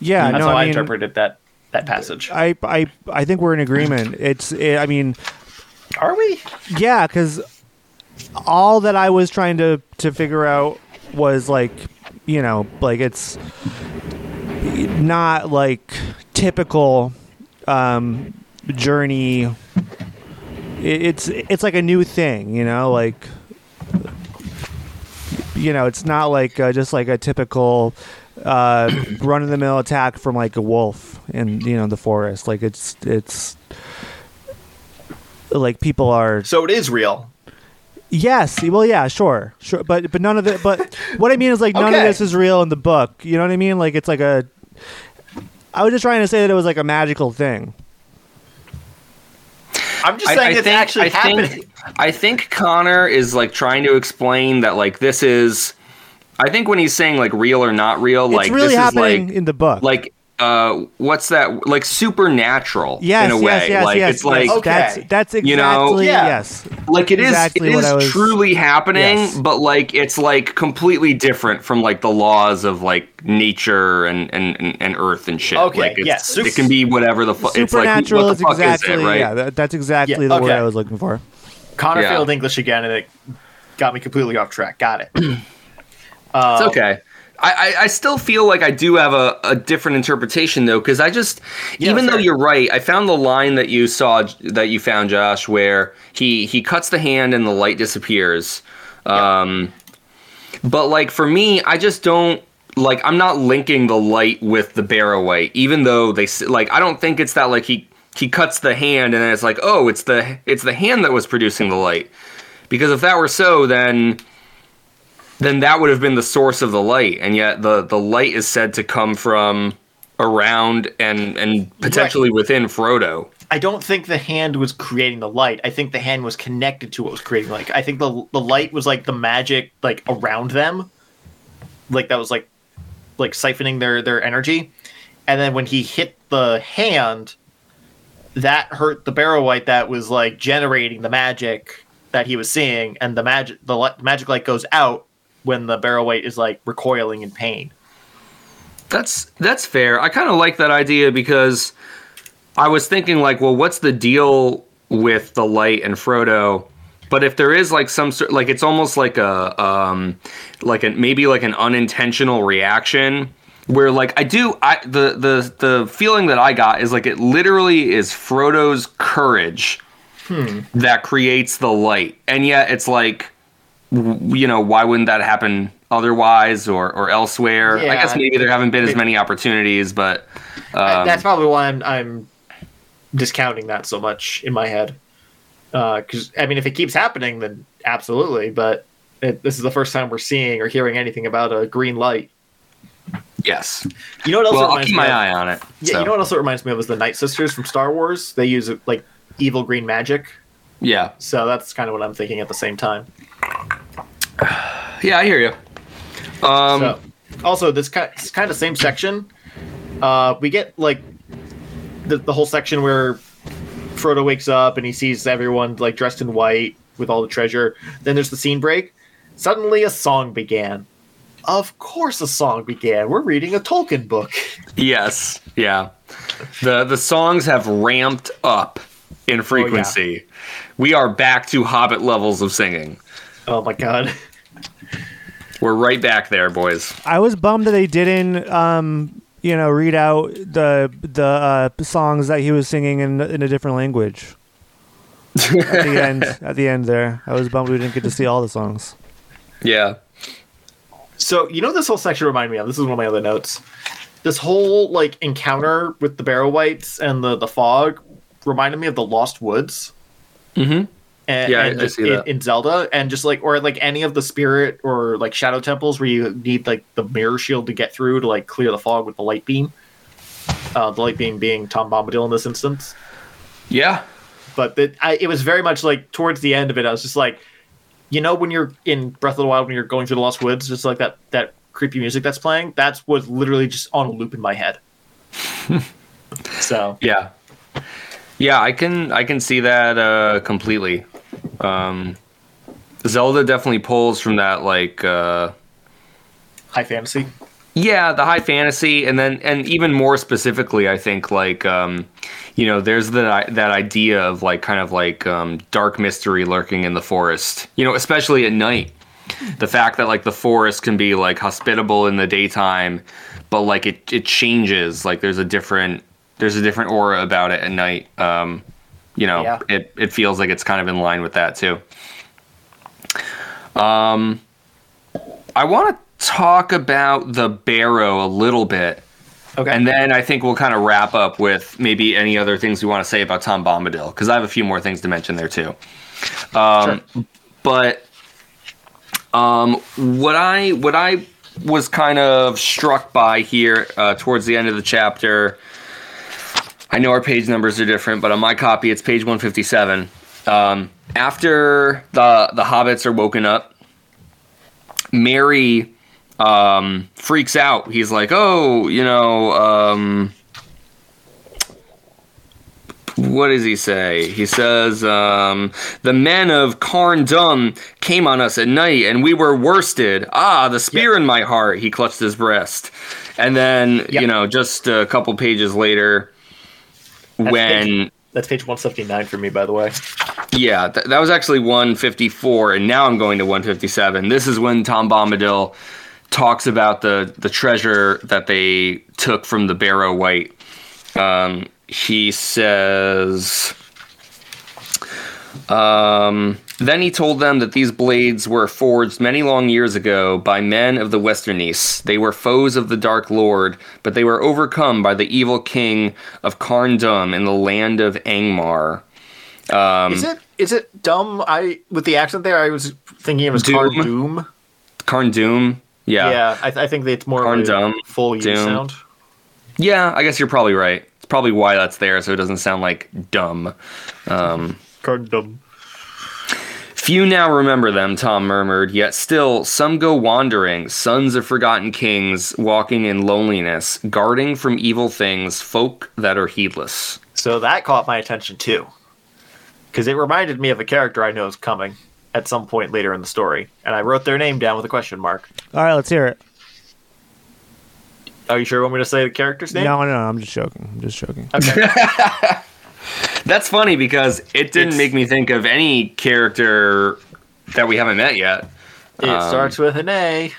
Yeah, That's no, how I, I mean, interpreted that that passage. I I I think we're in agreement. It's it, I mean, Are we? yeah, because all that I was trying to to figure out was like, you know, like it's not like typical um, journey. It, it's it's like a new thing, you know, like you know, it's not like uh, just like a typical uh, run of the mill attack from like a wolf in you know the forest. Like it's it's like people are So it is real. Yes. Well, yeah, sure, sure, but but none of it. But what I mean is like none of this is real in the book. You know what I mean? Like it's like a. I was just trying to say that it was like a magical thing. I'm just saying it's actually I happening. Think, I think Connor is like trying to explain that like this is. I think when he's saying like real or not real, like really this happening is like in the book. like uh what's that like supernatural yes, in a yes, way yes, like yes, it's like yes. Okay. that's that's exactly You know? Yeah. yes. like it is exactly it what is was- truly happening Yes. but like it's like completely different from like the laws of like nature and and and, and earth and shit Okay, like it's, yes. It can be whatever the fuck it's like Supernatural what is the fuck exactly is it right yeah. That, that's exactly Yeah, the word. I was looking for. Connor Yeah. failed English again, and it got me completely off track. Got it. it's Um, okay I, I, still feel like I do have a, a different interpretation though because I just Yeah, even though you're right I found the line that you saw that you found Josh where he he cuts the hand and the light disappears. Um but like for me I just don't like I'm not linking the light with the barrow-wight even though they like I don't think it's that like he he cuts the hand and then it's like, oh, it's the it's the hand that was producing the light. Because if that were so, then then that would have been the source of the light, and yet the the light is said to come from around and and potentially within Frodo. I don't think the hand was creating the light. I think the hand was connected to what was creating like. I think the the light was like the magic like around them, like that was like like siphoning their their energy, and then when he hit the hand, that hurt the barrow-wight that was like generating the magic that he was seeing, and the magic the li- magic light goes out when the barrow-wight is like recoiling in pain. That's that's fair. I kind of like that idea because I was thinking like, well, what's the deal with the light and Frodo? But if there is like some sort, like it's almost like a, um, like a maybe like an unintentional reaction where like I do, I the the the feeling that I got is like it literally is Frodo's courage that creates the light, and yet it's like, you know, why wouldn't that happen otherwise or or elsewhere? I guess maybe there haven't been as many opportunities, but um, That's probably why I'm I'm discounting that so much in my head. Because I mean, if it keeps happening, then absolutely. But it, this is the first time we're seeing or hearing anything about a green light. yes. You know what else? Well, I'll keep my eye on it. Yeah, so, you know what else it reminds me of is the Night Sisters from Star Wars. They use like evil green magic, Yeah, so that's kind of what I'm thinking at the same time. yeah, I hear you. Um, so, also, this kind this kind of same section, uh, we get like the the whole section where Frodo wakes up and he sees everyone like dressed in white with all the treasure. Then there's the scene break. Suddenly, a song began. Of course, a song began. We're reading a Tolkien book. yes, yeah. The the songs have ramped up Oh, in frequency. We are back to Hobbit levels of singing. Oh my god! We're right back there, boys. I was bummed that they didn't, um, you know, read out the the uh, songs that he was singing in in a different language. at the end, at the end there, I was bummed we didn't get to see all the songs. Yeah. So you know this whole section reminded me of. This is one of my other notes. This whole like encounter with the Barrow-wights and the the fog reminded me of the Lost Woods. Mm-hmm. And, Yeah, I- and I the- see in, that. in Zelda, and just like or like any of the spirit or like shadow temples where you need like the mirror shield to get through to like clear the fog with the light beam. Uh, the light beam being Tom Bombadil in this instance, Yeah. but I, it was very much like towards the end of it, I was just like, you know, when you're in Breath of the Wild, when you're going through the Lost Woods, just like that that creepy music that's playing, that's was literally just on a loop in my head. so Yeah. Yeah, I can I can see that uh, completely. Um, Zelda definitely pulls from that like uh, high fantasy. yeah the high fantasy and then and even more specifically i think like um you know there's the that idea of like kind of like um dark mystery lurking in the forest you know especially at night the fact that like the forest can be like hospitable in the daytime but like it it changes like there's a different there's a different aura about it at night um you know Yeah. it it feels like it's kind of in line with that too um i want to talk about the barrow a little bit Okay. and then I think we'll kind of wrap up with maybe any other things we want to say about Tom Bombadil because I have a few more things to mention there too. Um, But um, what I what I was kind of struck by here uh, towards the end of the chapter. I know our page numbers are different, but on my copy it's page 157. Um, after the the hobbits are woken up, Merry um, freaks out. He's like, "Oh, you know, um, what does he say? He says, um, "The men of Carn Dum came on us at night, and we were worsted. Ah, the spear in my heart." He clutched his breast, and then Yep. you know, just a couple pages later, That's when page- that's page 179 for me, by the way. yeah, th- that was actually 154, and now I'm going to 157. This is when Tom Bombadil talks about the the treasure that they took from the Barrow-wight. Um, he says, Um, then he told them that these blades were forged many long years ago by men of the Westernesse. They were foes of the Dark Lord, but they were overcome by the evil king of Carn Dûm in the land of Angmar. Um, Is it is it dumb? I with the accent there, I was thinking it was Doom. Doom. Doom. Karndum? Yeah. Yeah, I, I think it's more Karn of a Dum, full U Doom. sound. Yeah, I guess you're probably right. It's probably why that's there, so it doesn't sound like dumb. Um, Carn Dûm. Few now remember them, Tom murmured, yet still some go wandering, sons of forgotten kings, walking in loneliness, guarding from evil things, folk that are heedless. So that caught my attention too, because it reminded me of a character I know is coming at some point later in the story, and I wrote their name down with a question mark. All right, let's hear it. Are you sure you want me to say the character's name? No, no, no, I'm just joking. I'm just joking. Okay. That's funny because it didn't It's- make me think of any character that we haven't met yet. it Um, starts with an A.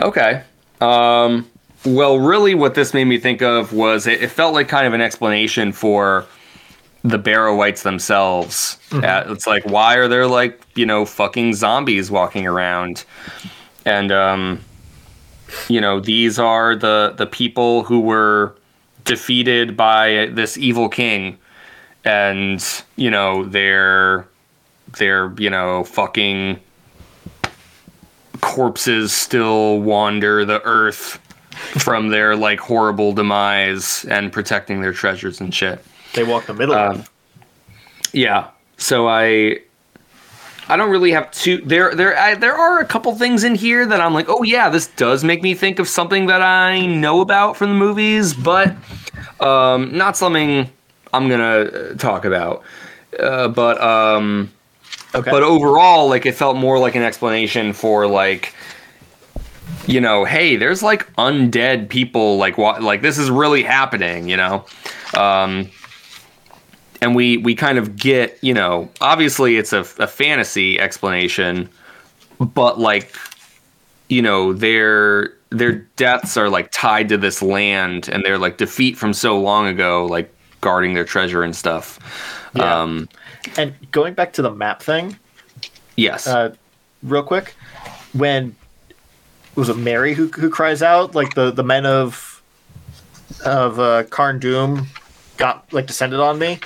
Okay. Um, well, really, what this made me think of was it, it felt like kind of an explanation for the Barrow-wights themselves. Uh, it's like, why are there like you know fucking zombies walking around? And um, you know, these are the the people who were defeated by this evil king, and you know they're they're you know fucking corpses still wander the earth from their like horrible demise and protecting their treasures and shit. They walk the middle. Um. Yeah. So I I don't really have to there there I, there are a couple things in here that I'm like, "Oh yeah, this does make me think of something that I know about from the movies, but um not something I'm going to talk about." Uh, but um Okay. but overall, like it felt more like an explanation for like, you know, hey, there's like undead people, like what, like this is really happening, you know, um, and we we kind of get, you know, obviously it's a, a fantasy explanation, but like, you know, their their deaths are like tied to this land, and their like defeat from so long ago, like guarding their treasure and stuff. Yeah. Um, and going back to the map thing, yes. uh, real quick, when was it Merry who who cries out like the the men of of uh, Karn Doom got like descended on me.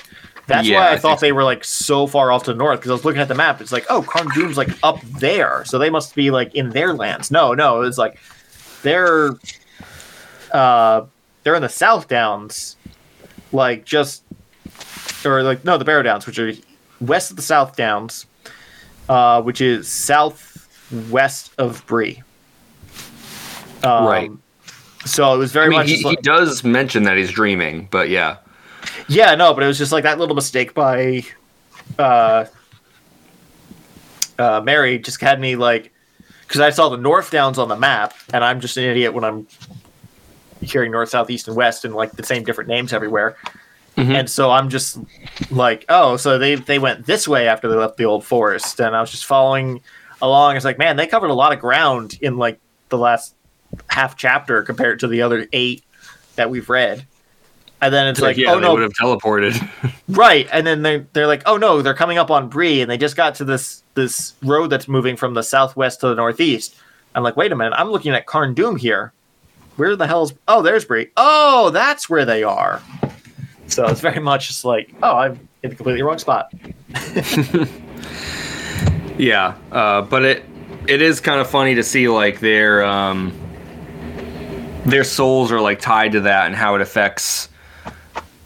That's Yeah, why I, I thought think they were like so far off to the north because I was looking at the map. It's like, oh, Karn Doom's like up there, so they must be like in their lands. No, no, it's like they're uh they're in the South Downs, like just or like no, the Barrow Downs, which are west of the South Downs, uh, which is southwest of Bree. Um, Right. So it was very I mean, much he, just he does mention that he's dreaming, but yeah. Yeah, no, but it was just like that little mistake by uh, uh, Merry just had me like because I saw the North Downs on the map, and I'm just an idiot when I'm hearing north, south, east, and west, and like the same different names everywhere. Mhm. And so I'm just like, oh, so they they went this way after they left the old forest, and I was just following along. It's like, man, they covered a lot of ground in like the last half chapter compared to the other eight that we've read. And then it's like, yeah, oh they no, would have teleported. Right, and then they they're like, "Oh no, they're coming up on Bree, and they just got to this this road that's moving from the southwest to the northeast." I'm like, "Wait a minute, I'm looking at Karn Doom here. Where the hell's? Oh, there's Bree. Oh, that's where they are." So it's very much just like, "Oh, I'm in the completely wrong spot." yeah, uh, but it it is kind of funny to see like their um, their souls are like tied to that and how it affects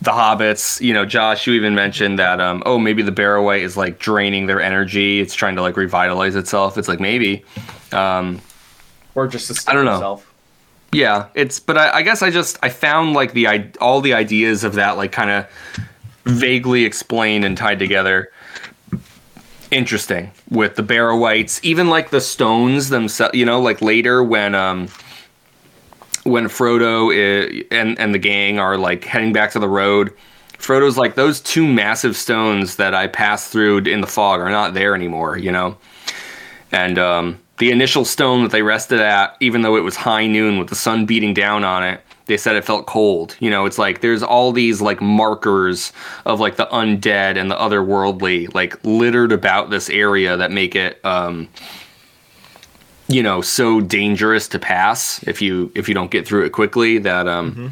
the hobbits. You know, Josh, you even mentioned that. Um, oh, maybe the Barrow-wight is like draining their energy. It's trying to like revitalize itself. It's like maybe. Um, Or just sustain I don't know. himself. Yeah, it's but I, I guess I just I found like the i- all the ideas of that like kind of vaguely explained and tied together. Interesting with the Barrow-wights, even like the stones themselves. You know, like later when um when Frodo i and and the gang are like heading back to the road, Frodo's like those two massive stones that I passed through in the fog are not there anymore. You know, and um, the initial stone that they rested at, even though it was high noon with the sun beating down on it, they said it felt cold. You know, it's like there's all these like markers of like the undead and the otherworldly like littered about this area that make it um you know so dangerous to pass if you if you don't get through it quickly that um Mm-hmm.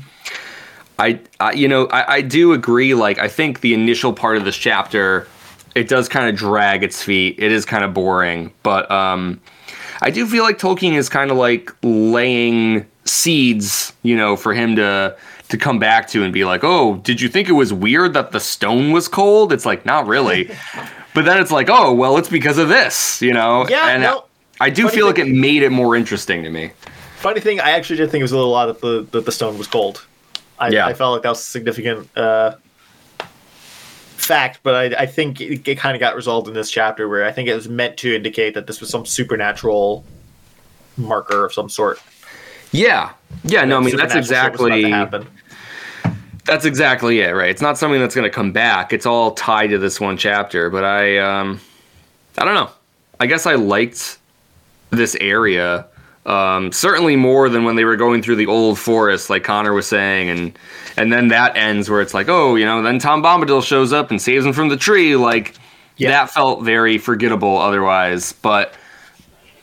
I, I you know I, I do agree like i think the initial part of this chapter it does kind of drag its feet it is kind of boring but um i do feel like tolkien is kind of like laying seeds you know for him to to come back to and be like oh did you think it was weird that the stone was cold it's like not really but then it's like oh well it's because of this you know Yeah, and no. I do Funny feel like it made it more interesting to me Funny thing, I actually did think it was a little odd that the that the stone was cold. I, Yeah. I felt like that was a significant uh, fact, but I, I think it, it kind of got resolved in this chapter where I think it was meant to indicate that this was some supernatural marker of some sort. yeah yeah no i mean that's Supernatural shit was about to exactly. That's exactly it, right? It's not something that's going to come back. It's all tied to this one chapter. But I, um, I don't know. I guess I liked this area um, certainly more than when they were going through the old forest, like Connor was saying, and and then that ends where it's like, oh, you know, then Tom Bombadil shows up and saves him from the tree. Like Yeah. that felt very forgettable otherwise. But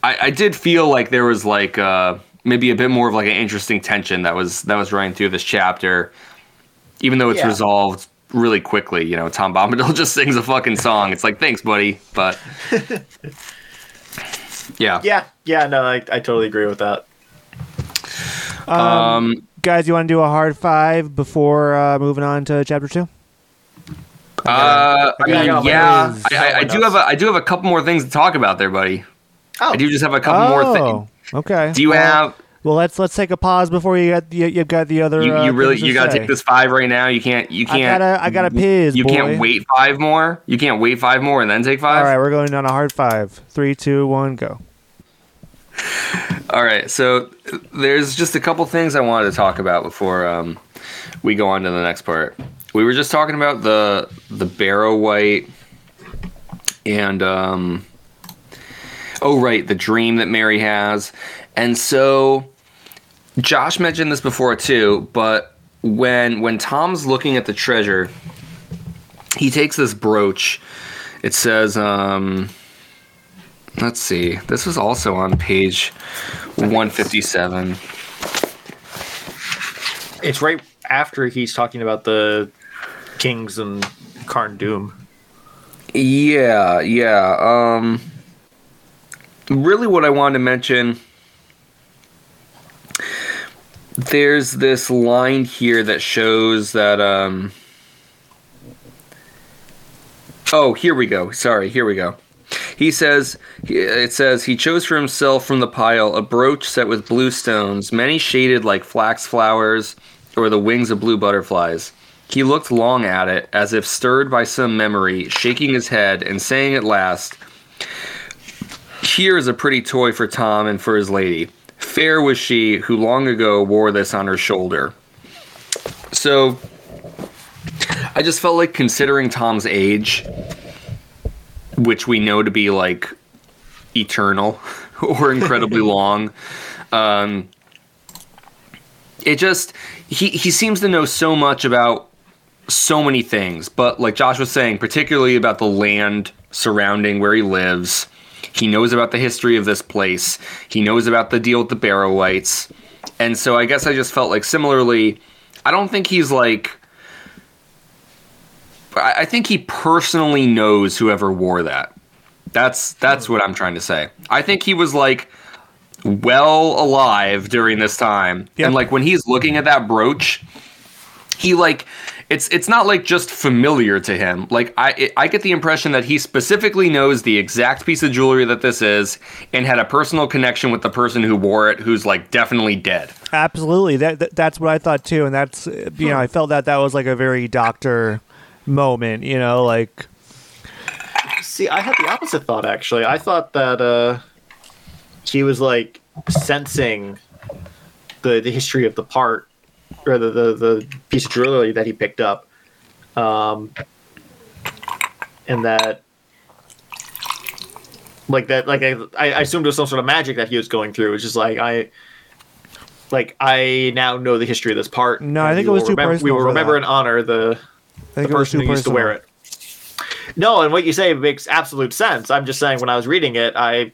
I, I did feel like there was like uh, maybe a bit more of like an interesting tension that was that was running through this chapter even though it's Yeah. resolved really quickly. You know, Tom Bombadil just sings a fucking song. It's like, thanks, buddy. But yeah, Yeah, yeah, no, I, I totally agree with that. um, Guys, you want to do a hard five before uh, moving on to chapter two? uh, I I mean, got yeah. I, I, I do have a, I do have a couple more things to talk about there, buddy. Oh, I do just have a couple more things. Oh, okay. Do you Well, have Well, let's let's take a pause before you get you, you've got the other. you, uh, really you gotta take this five right now? You can't you can't gotta I gotta piss. you boy. can't wait five more. You can't wait five more and then take five. All right, we're going on a hard five. Three, two, one, go. All right, so there's just a couple things I wanted to talk about before um, we go on to the next part. We were just talking about the the Barrow-wight and um, oh right, the dream that Merry has, and so Josh mentioned this before too. But when when Tom's looking at the treasure, he takes this brooch. It says. Um, Let's see. This was also on page 157. it's right after he's talking about the kings and Karn Doom. Yeah, yeah. Um really what I wanted to mention there's this line here that shows that um Oh, here we go. Sorry, here we go. He says, it says, he chose for himself from the pile a brooch set with blue stones, many shaded like flax flowers or the wings of blue butterflies. He looked long at it, as if stirred by some memory, shaking his head and saying at last, Here is a pretty toy for Tom and for his lady. Fair was she who long ago wore this on her shoulder. So, I just felt like considering Tom's age, which we know to be like eternal or incredibly long. Um, it just he he seems to know so much about so many things, but like Josh was saying, particularly about the land surrounding where he lives. He knows about the history of this place. He knows about the deal with the Barrow-wights. And so I guess I just felt like similarly, I don't think he's like I I think he personally knows whoever wore that. That's that's what I'm trying to say. I think he was like well alive during this time. Yep. And like when he's looking at that brooch, he like it's it's not like just familiar to him. Like I I get the impression that he specifically knows the exact piece of jewelry that this is and had a personal connection with the person who wore it who's like definitely dead. Absolutely. That, that that's what I thought too, and that's you know I felt that that was like a very doctor moment. You know, like See, I had the opposite thought actually. I thought that uh, he was like sensing the the history of the part or the the, the piece of jewelry that he picked up, um, and that like that like I, I assumed it was some sort of magic that he was going through. It's just like I like I now know the history of this part. No, I think it was too remem- We will remember that. and honor the, the think it person too who used to wear it. No, and what you say makes absolute sense. I'm just saying when I was reading it, I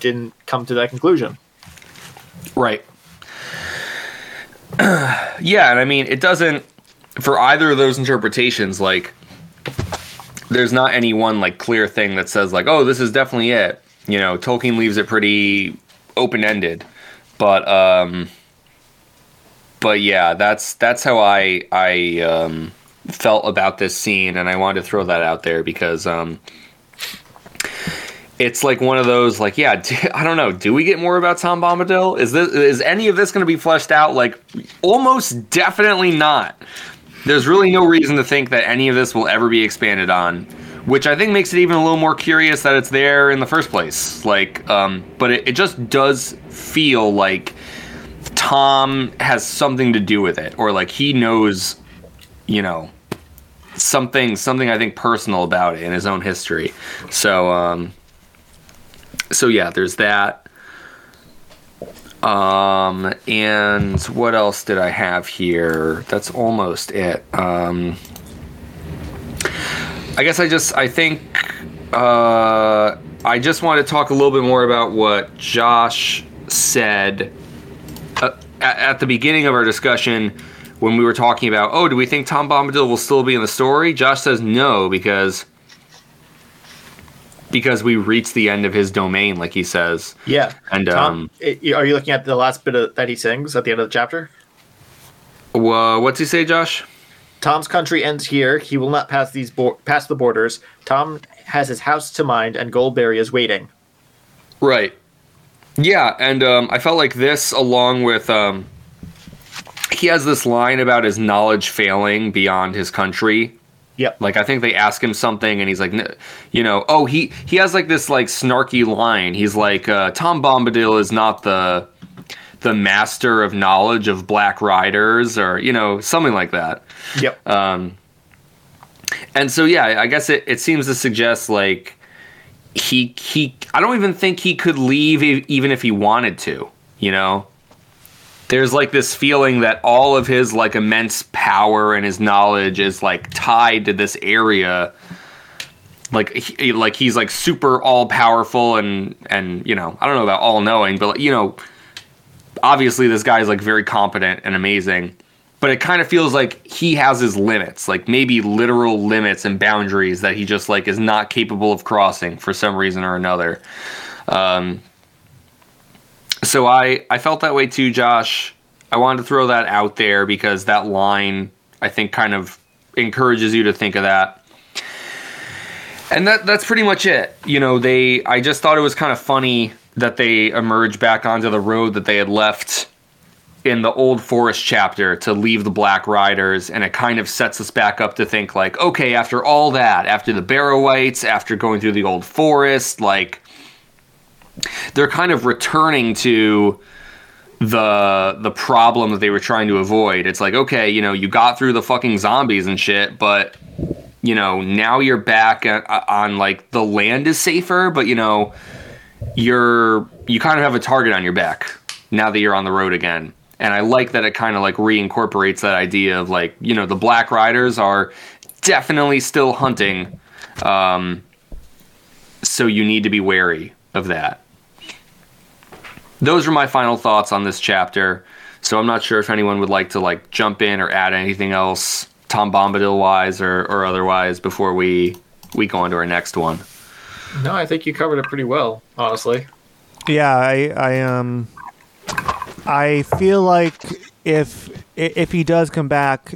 didn't come to that conclusion. Right. yeah, and I mean, it doesn't for either of those interpretations. Like, there's not any one like clear thing that says like, oh, this is definitely it. You know, Tolkien leaves it pretty open ended, but um, but yeah, that's that's how I I um felt about this scene, and I wanted to throw that out there because um it's like one of those like yeah do, i don't know do we get more about tom bombadil? Is this is any of this going to be fleshed out? Like almost definitely not. There's really no reason to think that any of this will ever be expanded on which i think makes it even a little more curious that it's there in the first place. Like um but it, it just does feel like tom has something to do with it or like he knows you know something something i think personal about it in his own history so um so yeah, there's that. Um, and what else did I have here? That's almost it. Um, I guess I just I think uh, I just want to talk a little bit more about what Josh said uh, at, at the beginning of our discussion when we were talking about, oh, do we think Tom Bombadil will still be in the story? Josh says no because because we reached the end of his domain, like he says. Yeah. And, Tom, um, are you looking at the last bit of, that he sings at the end of the chapter? Wha what's he say, Josh? Tom's country ends here. He will not pass these bo- pass the borders. Tom has his house to mind, and Goldberry is waiting. Right. Yeah, and um, I felt like this, along with um, he has this line about his knowledge failing beyond his country. Yep. Like I think they ask him something, and he's like, "N- you know, oh he he has like this like snarky line. He's like, uh, Tom Bombadil is not the the master of knowledge of Black Riders, or you know, something like that. Yep. Um, and so yeah, I guess it, it seems to suggest like he he I don't even think he could leave even if he wanted to, you know. There's like this feeling that all of his like immense power and his knowledge is like tied to this area. Like he, like he's like super all powerful and and you know, I don't know about all knowing, but like, you know, obviously this guy is like very competent and amazing but it kind of feels like he has his limits like maybe literal limits and boundaries that he just like is not capable of crossing for some reason or another um, so i i felt that way too josh. I wanted to throw that out there because that line i think kind of encourages you to think of that. And that that's pretty much it. You know they i just thought it was kind of funny that they emerged back onto the road that they had left in the old forest chapter to leave the black riders and it kind of sets us back up to think like okay after all that after the barrow-wights after going through the old forest like they're kind of returning to the the problem that they were trying to avoid. It's like okay you know you got through the fucking zombies and shit but you know now you're back on, on like the land is safer but you know you're you kind of have a target on your back now that you're on the road again. And i like that it kind of like reincorporates that idea of like you know the black riders are definitely still hunting um, so you need to be wary of that those are my final thoughts on this chapter so i'm not sure if anyone would like to like jump in or add anything else tom bombadil wise or, or otherwise before we we go on to our next one No, I think you covered it pretty well, honestly. Yeah, I, I um, I feel like if if he does come back,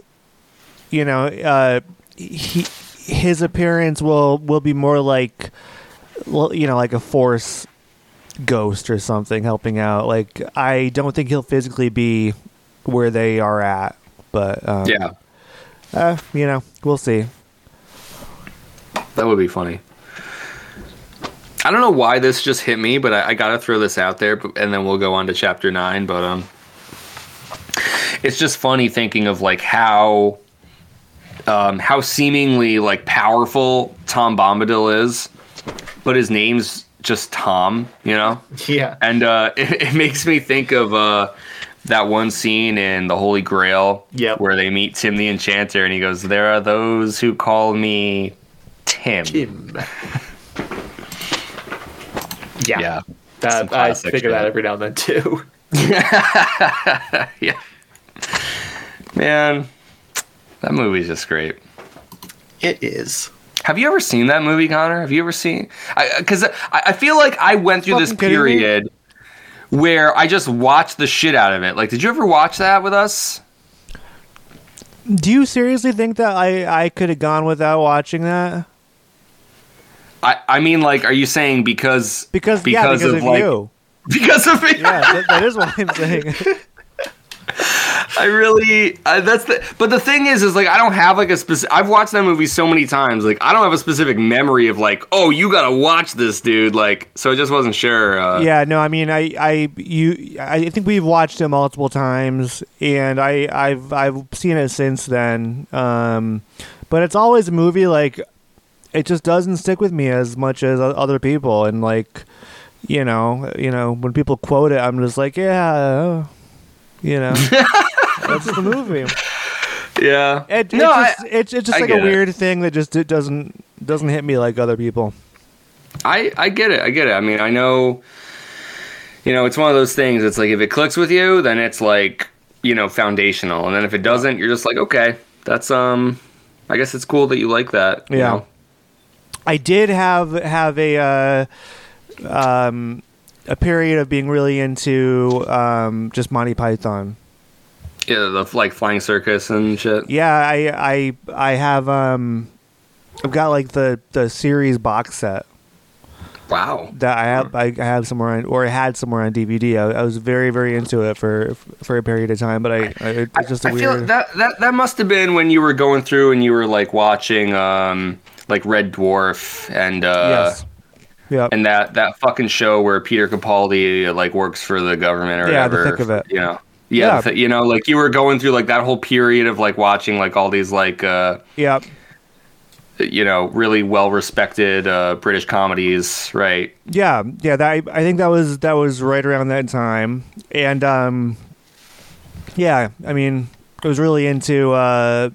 you know, uh, he his appearance will will be more like, you know, like a force ghost or something helping out. Like I don't think he'll physically be where they are at, but um, yeah uh, you know, we'll see. That would be funny. I don't know why this just hit me, but I, I gotta throw this out there, and then we'll go on to chapter nine. But um, it's just funny thinking of like how, um, how seemingly like powerful Tom Bombadil is, but his name's just Tom, you know. Yeah. And uh, it, it makes me think of uh, that one scene in the Holy Grail Yep. where they meet Tim the Enchanter and he goes, There are those who call me Tim. Tim. yeah. Yeah. That, I think of that every now and then too. yeah. Man, that movie's just great. It is. Have you ever seen that movie, Connor? Have you ever seen? Because uh, I, I feel like I went through this Fucking kidding me? period where I just watched the shit out of it. Like, did you ever watch that with us? Do you seriously think that I I could have gone without watching that? I, I mean, like, are you saying because Because, yeah, because of, like you. because of me? Yeah, that, that is what I'm saying. I really uh, that's the but the thing is is like I don't have like a specific I've watched that movie so many times like I don't have a specific memory of like oh you got to watch this dude like so I just wasn't sure uh yeah, no, I mean, I, I, you, I think we've watched it multiple times, and I, I've, I've seen it since then. Um, but it's always a movie like it just doesn't stick with me as much as other people, and like, you know, you know, when people quote it, I'm just like, yeah, you know, that's the movie. yeah It, no I, it's, just, it's, it's just I like a get it. weird thing that just it doesn't doesn't hit me like other people. I I get it I get it I mean I know you know it's one of those things it's like if it clicks with you then it's like you know foundational and then if it doesn't you're just like okay that's um I guess it's cool that you like that you Yeah. know? I did have have a uh, um, a period of being really into um, just Monty Python. Yeah the like flying circus and shit Yeah, I I I have um, I've got like the the series box set wow that I have I, have somewhere on, or I had somewhere on DVD. I, I was very very into it for for a period of time, but I, I it's just a I weird. feel that that that must have been when you were going through and you were like watching um like Red Dwarf and uh yes. Yep. and that that fucking show where Peter Capaldi like works for the government or Yeah, the whatever. thick of it. You know. Yeah, Yeah. you know, like you were going through like that whole period of like watching like all these like uh Yep. you know really well respected uh British comedies, right? Yeah, yeah. That I, I think that was that was right around that time, and um, yeah. I mean, I was really into uh,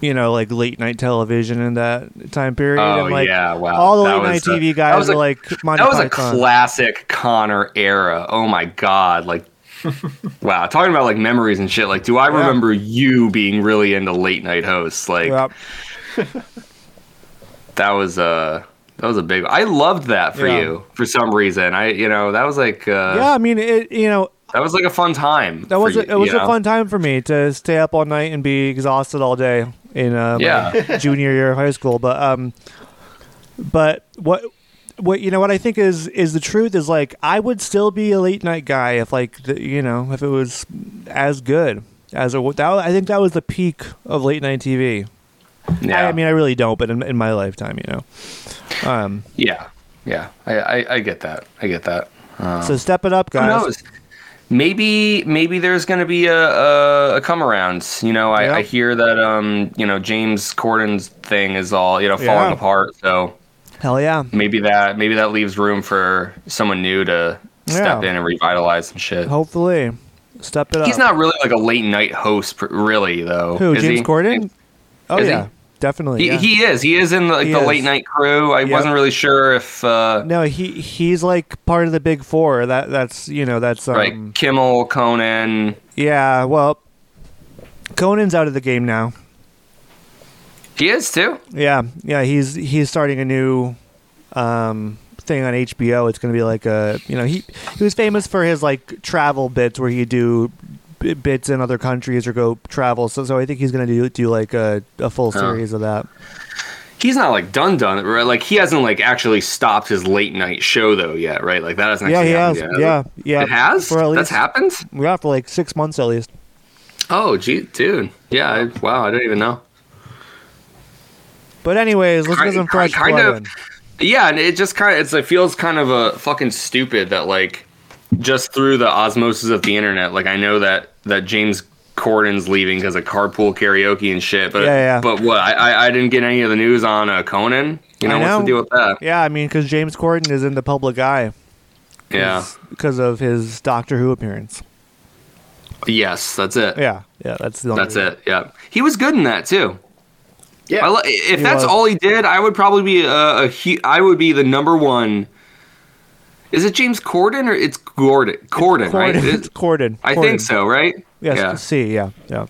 you know, like late night television in that time period. Oh and, like, yeah, wow. all the late night a- TV guys were a- like Monty That was a classic Connor era. Oh my god, like wow, talking about like memories and shit. Like, do I Yeah. remember you being really into late night hosts? Like Yep. that was uh that was a big. I loved that for Yeah. you for some reason. I you know that was like uh, yeah, I mean, it. You know, that was like a fun time. that was a, you, it was a know? fun time for me to stay up all night and be exhausted all day in uh, Yeah. junior year of high school. But um, but what what you know what I think is is the truth is like I would still be a late night guy if like the, you know if it was as good as it that I think that was the peak of late night TV. Yeah, I, I mean I really don't, but in, in my lifetime, you know. Um, yeah, yeah. I, I I get that. I get that. so step it up, guys. Who knows? Maybe maybe there's going to be a, a, a come around. You know, I, Yeah. I hear that um you know James Corden's thing is all you know falling Yeah. apart. So Hell yeah. maybe that maybe that leaves room for someone new to step Yeah. in and revitalize some shit. Hopefully, step it up. He's not really like a late night host, really though. Who is James he? Corden? Oh Is he? yeah, definitely. He, yeah. he is. He is in the, like, the late night crew. I Yep. wasn't really sure if uh, No, he he's like part of the big four. That that's you know that's um, right Kimmel, Conan. Yeah, well, Conan's out of the game now. He is too. Yeah, yeah, he's he's starting a new um, thing on HBO. It's going to be like a you know he he was famous for his like travel bits where he do b- bits in other countries or go travel. So so I think he's going to do do like a, a full Oh. series of that. He's not like done done. Right? Like he hasn't like actually stopped his late night show though yet, right? Like that hasn't. Yeah, actually he has. happened Yeah, yeah. It has. For at That's least happened. yeah for like six months at least. Oh, gee, dude. Yeah. I, wow. I don't even know. But anyways, let's get some fresh kind blood of- in. Yeah, and it just kind of it's it feels kind of a fucking stupid that like just through the osmosis of the internet, like I know that that James Corden's leaving because of carpool karaoke and shit, but Yeah, yeah. but what I, I didn't get any of the news on uh, Conan. You know, I what's know. the deal with that? Yeah, I mean, because James Corden is in the public eye. Yeah, because of his Doctor Who appearance. Yes, that's it. Yeah, yeah, that's the only That's it. Yeah, he was good in that too. Yeah. I li- if that's was. all he did, I would probably be a, a hu- I would be the number one. Is it James Corden or it's Gordon? Corden, right? Corden. It- It's Corden. I Corden. think so, right? Yes, Yeah. See, Yeah, yeah.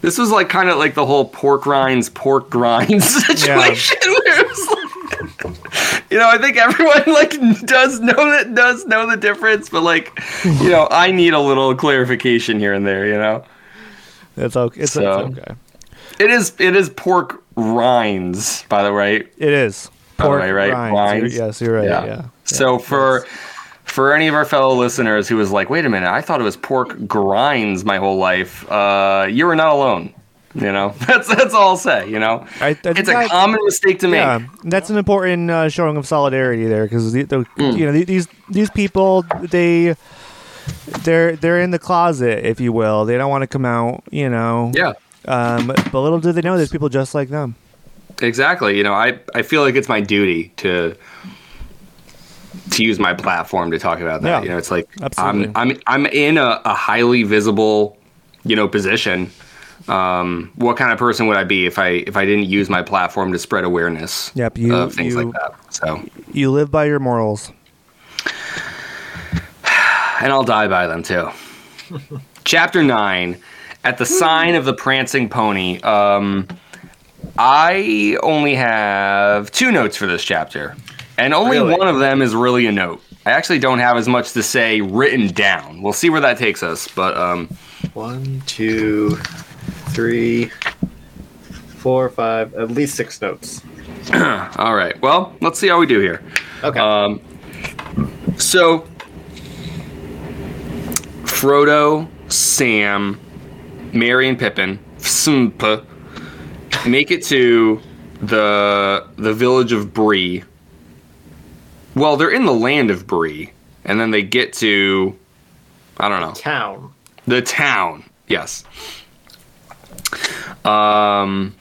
This was like kind of like the whole pork rinds, pork grinds situation. Where it was like, you know, I think everyone like does know that does know the difference, but like, you know, I need a little clarification here and there. You know, It's okay. It's, So- it's okay. It is it is pork rinds, by the way. It is. Pork right, right, rinds. rinds. You're- yes, you're right. Yeah. Yeah. So for for any of our fellow listeners who was like, wait a minute, I thought it was pork grinds my whole life. Uh, you were not alone. You know, that's that's all I'll say. You know, I- I it's a I- common mistake to make. Yeah, that's an important uh, showing of solidarity there because the, the, Mm. you know these these people they they're they're in the closet, if you will. They don't want to come out, you know. Yeah, Um, but little do they know, there's people just like them. exactly. You know, I I feel like it's my duty to to use my platform to talk about that. Yeah, you know, it's like absolutely. I'm I'm I'm in a, a highly visible, you know, position. Um, what kind of person would I be if I if I didn't use my platform to spread awareness Yep, you- of things you- like that? So, You live by your morals. and I'll die by them too. Chapter nine, at the sign of the prancing pony. Um, I only have two notes for this chapter, and only Really? one of them is really a note. I actually don't have as much to say written down. We'll see where that takes us, but um, One, two, three, four, five, at least six notes. all right. Well, let's see how we do here. Okay. Um, so, Frodo, Sam, Merry, and Pippin, make it to the the village of Bree. Well, they're in the land of Bree, and then they get to I don't know Town. the town. Yes. Um,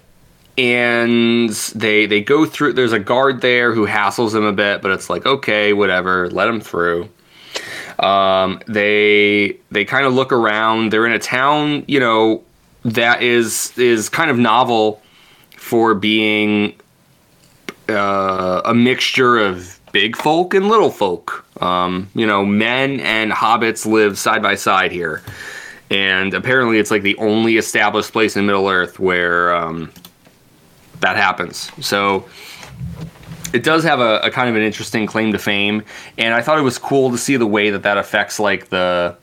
and they they go through. There's a guard there who hassles them a bit, but it's like okay, whatever, let them through. Um, they they kind of look around. They're in a town, you know, that is is kind of novel for being uh, a mixture of big folk and little folk. Um, you know, men and hobbits live side by side here, and apparently it's like the only established place in Middle Earth where um, that happens. So it does have a, a kind of an interesting claim to fame, and I thought it was cool to see the way that that affects like the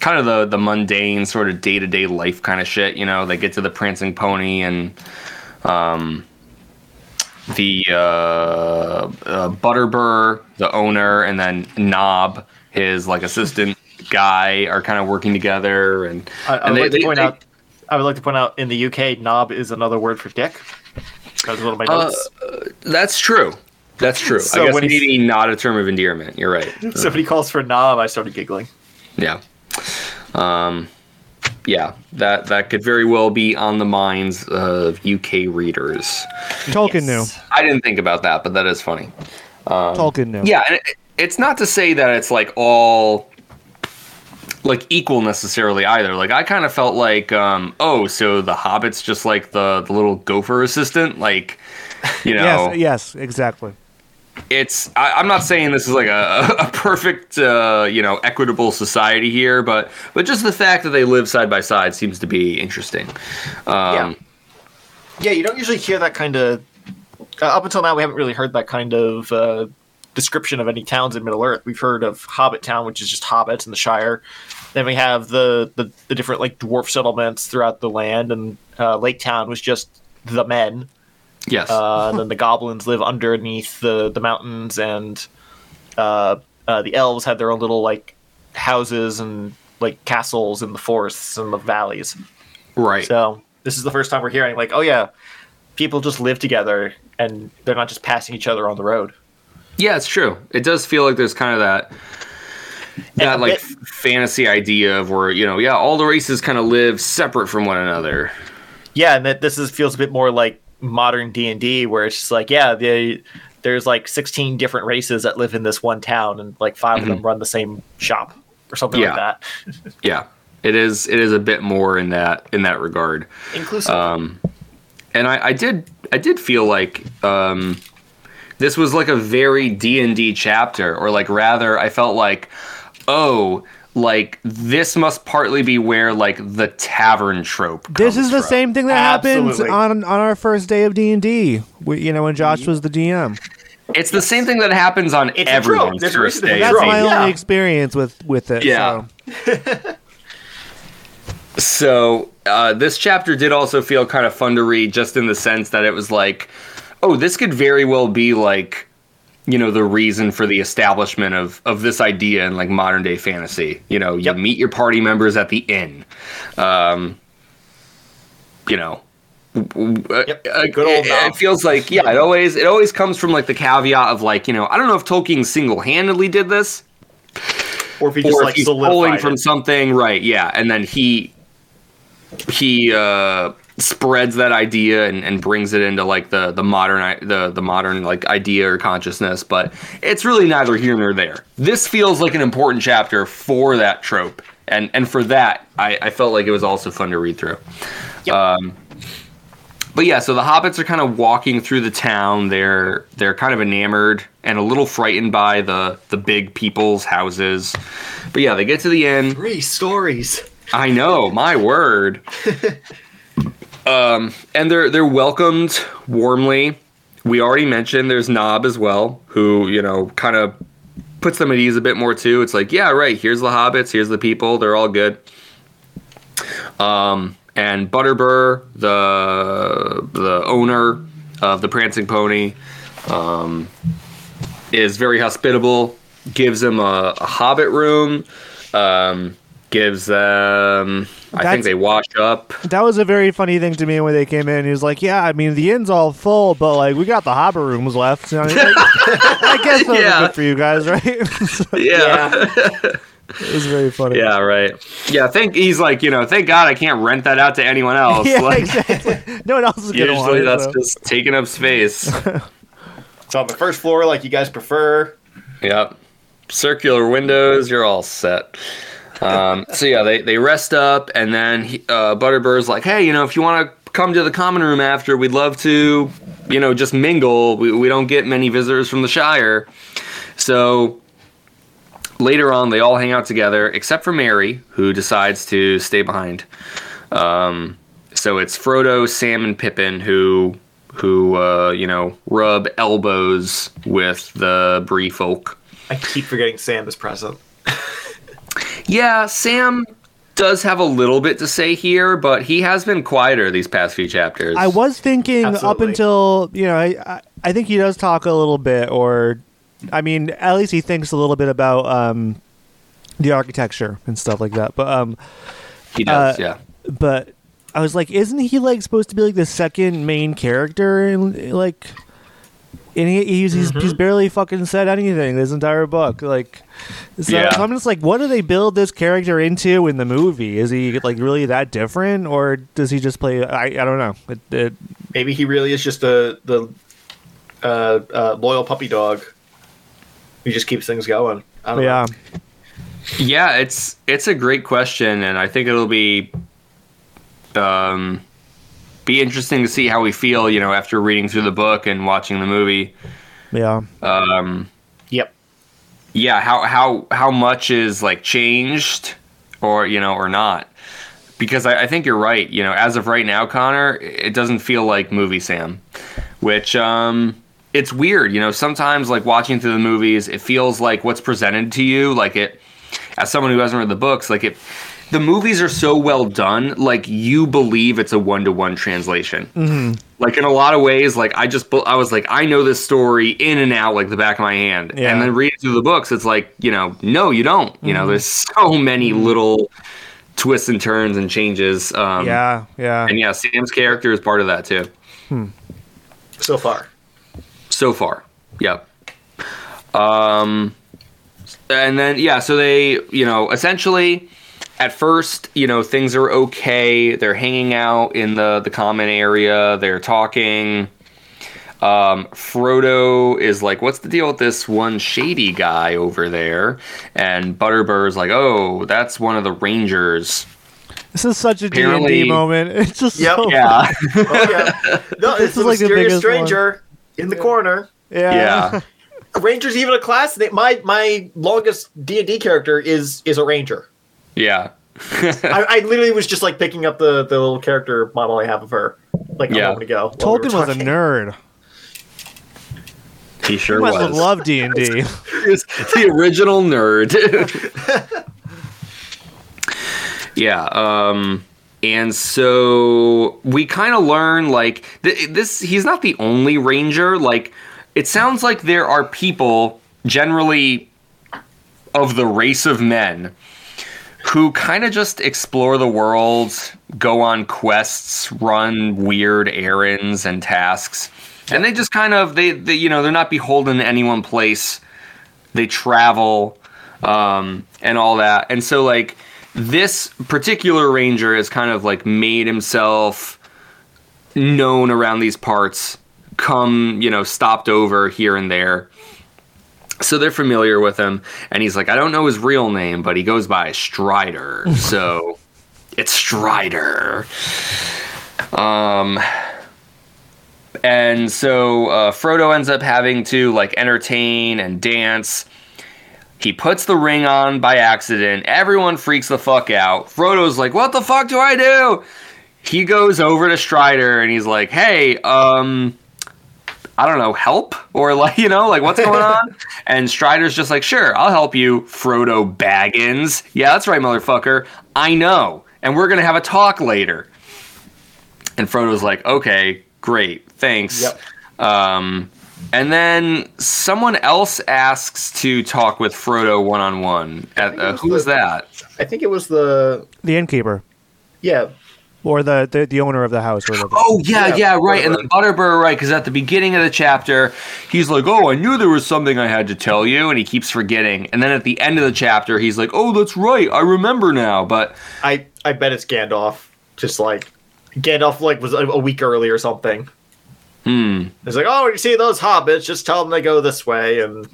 kind of the the mundane sort of day to day life kind of shit. You know, they get to the prancing pony and um, the uh, uh, Butterbur, the owner, and then Nob, his like assistant guy, are kind of working together. And, I, I and would they- like to they- point they- out. I would like to point out in the UK, knob is another word for dick. That was one of my Uh, that's true. That's true. So I guess when he- maybe not a term of endearment. You're right. so when he calls for knob, I started giggling. Yeah. Um, yeah, that that could very well be on the minds of UK readers. Tolkien knew. I didn't think about that, but that is funny. Tolkien knew. Yeah, and it, it's not to say that it's like all like equal necessarily either. Like I kind of felt like, um, oh, so the Hobbit's just like the the little gopher assistant, like you know. Yes, yes, exactly. it's I, I'm not saying this is like a, a perfect uh, you know equitable society here, but but just the fact that they live side by side seems to be interesting. Um, Yeah. Yeah, you don't usually hear that kind of. Uh, up until now, we haven't really heard that kind of uh, description of any towns in Middle Earth. We've heard of Hobbiton, which is just hobbits in the Shire. Then we have the the, the different like dwarf settlements throughout the land, and uh, Lake Town was just the men. Yes. Uh, and then the goblins live underneath the the mountains, and uh, uh, the elves had their own little like houses and like castles in the forests and the valleys. right. So this is the first time we're hearing like, oh yeah, people just live together and they're not just passing each other on the road. Yeah, it's true. It does feel like there's kind of that that like bit- fantasy idea of where you know yeah all the races kind of live separate from one another. Yeah, and that this is feels a bit more like modern D and D, where it's just like, yeah, they, there's like 16 different races that live in this one town, and like 5 of them run the same shop or something Yeah. like that. Yeah. It is it is a bit more in that in that regard. Inclusive. Um, and I, I did I did feel like um, this was like a very D and D chapter, or like rather, I felt like, oh, like this must partly be where like the tavern trope. This is the from. same thing that happens on on our first day of D and D. You know, when Josh was the DM. It's the same thing that happens on It's everyone's a first day. That's my yeah. only experience with with it. Yeah. so. So uh, this chapter did also feel kind of fun to read, just in the sense that it was like, oh, this could very well be like, you know, the reason for the establishment of of this idea in like modern day fantasy. You know, you Yep. meet your party members at the inn. Um, you know. Yep. uh, Good old it, it feels like yeah it always it always comes from like the caveat of like you know i don't know if tolkien single-handedly did this or if he just or like he's pulling from something, right? Yeah, and then he he uh, spreads that idea and, and brings it into like the the modern the the modern like idea or consciousness. But it's really neither here nor there. This feels like an important chapter for that trope, and and for that, I, I felt like it was also fun to read through. Yep. Um, but yeah, so the hobbits are kind of walking through the town. They're they're kind of enamored and a little frightened by the the big people's houses. But yeah, they get to the end Three stories. I know, my word. um, and they're they're welcomed warmly. We already mentioned there's Nob as well, who you know kind of puts them at ease a bit more too. It's like, yeah, right. Here's the hobbits. Here's the people. They're all good. Um, and Butterbur, the the owner of the Prancing Pony, um, is very hospitable. Gives them a, a hobbit room. Um, gives them. I That's- think they wash up. That was a very funny thing to me when they came in. He was like, "Yeah, I mean the inn's all full, but like we got the hopper rooms left." You know, like, I guess those Yeah. good for you guys, right? So Yeah. it was very funny. Yeah, right. Yeah, thank he's like, you know, thank God I can't rent that out to anyone else. Yeah, like, exactly. No one else is gonna want Usually that's so. just taking up space. So on the first floor, like you guys prefer. yep. Circular windows, you're all set. Um, so yeah, they, they rest up, and then he, uh, Butterbur's like, hey, you know, if you want to come to the common room after, we'd love to, you know, just mingle. We, we don't get many visitors from the Shire. So later on, they all hang out together, except for Merry, who decides to stay behind. Um, so it's Frodo, Sam, and Pippin who who uh, you know rub elbows with the Bree folk. I keep forgetting Sam is present. Yeah, Sam does have a little bit to say here, but he has been quieter these past few chapters. I was thinking up until you know, I, I I think he does talk a little bit, or I mean, at least he thinks a little bit about um, the architecture and stuff like that. But um, he does, uh, yeah. but I was like, isn't he like supposed to be like the second main character in like? And he, he's, he's Mm-hmm. he's barely fucking said anything this entire book. Like, so, Yeah. so I'm just like, what do they build this character into in the movie? Is he like really that different, or does he just play? I, I don't know. It, it, Maybe he really is just a the uh, uh, loyal puppy dog. He just keeps things going. I don't yeah, know. Yeah, it's it's a great question, and I think it'll be um, be interesting to see how we feel, you know, after reading through the book and watching the movie. yeah. Um, Yep. yeah, how how how much is like changed, or you know, or not? Because I, I think you're right. You know, as of right now, Connor, it doesn't feel like movie Sam, which um, it's weird. You know, sometimes like watching through the movies, it feels like what's presented to you, like it. As someone who hasn't read the books, like it, the movies are so well done, like you believe it's a one to one translation. Like in a lot of ways, like I just I was like I know this story in and out like the back of my hand, Yeah. and then reading through the books, it's like you know, no, you don't. You know, there's so many little twists and turns and changes. Um, Yeah, yeah. and yeah, Sam's character is part of that too. So far. So far, yep. Um, and then yeah, so they, you know, essentially, at first, you know, things are okay. They're hanging out in the the common area. They're talking. Um, Frodo is like, "What's the deal with this one shady guy over there?" And Butterbur's like, "Oh, that's one of the Rangers." This is such a D and D moment. It's just Yep. so Yeah. Oh yeah. No, This it's is a like the mysterious biggest one. stranger in the corner. yeah. yeah. Ranger's even a class. They, my my longest D and D character is is a ranger. Yeah. I, I literally was just like picking up the the little character model I have of her like Yeah. a moment ago. while we Tolkien was a nerd. He He sure must have was. loved D and D. He's the original nerd. yeah. Um, and so we kind of learn like th- this. He's not the only ranger. Like it sounds like there are people generally of the race of men who kind of just explore the world, go on quests, run weird errands and tasks. And they just kind of they, they you know, they're not beholden to any one place. They travel um and all that. And so like this particular ranger has kind of like made himself known around these parts, come, you know, stopped over here and there. So they're familiar with him, and he's like, I don't know his real name, but he goes by Strider. so it's Strider. Um, and so uh, Frodo ends up having to like entertain and dance. He puts the ring on by accident. Everyone freaks the fuck out. Frodo's like, "What the fuck do I do?" He goes over to Strider and he's like, "Hey, um, I don't know, help or like, you know, like what's going on?" and Strider's just like, "Sure, I'll help you, Frodo Baggins." Yeah, that's right, motherfucker. I know, and we're gonna have a talk later. And Frodo's like, "Okay, great, thanks." Yep. Um, and then someone else asks to talk with Frodo one on one. think Uh, was Who was the- that? I think it was the The innkeeper yeah or the, the the owner of the house or whatever. Oh yeah, Yeah, yeah, right. And the Butterbur. Butterbur, right? Because at the beginning of the chapter, he's like, "Oh, I knew there was something I had to tell you," and he keeps forgetting. And then at the end of the chapter, he's like, "Oh, that's right, I remember now." But I I bet it's Gandalf. Just like Gandalf like was a, a week early or something. hmm, It's like, oh, you see those hobbits? Just tell them they go this way, and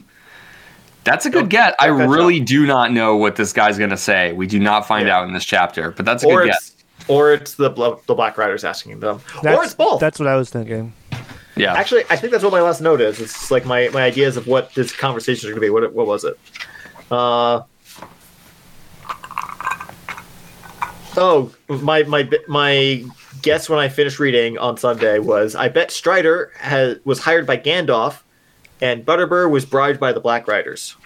that's a good Don't- get. I don't really do not know what this guy's gonna say. We do not find Yeah. out in this chapter, but that's a or good get. It's or it's the the Black Riders asking them, That's, or it's both. That's what I was thinking. Yeah, Actually, I think that's what my last note is. It's like my, my ideas of what this conversation is going to be. What what was it? Uh, oh, my my my guess when I finished reading on Sunday was I bet Strider has, was hired by Gandalf, and Butterbur was bribed by the Black Riders.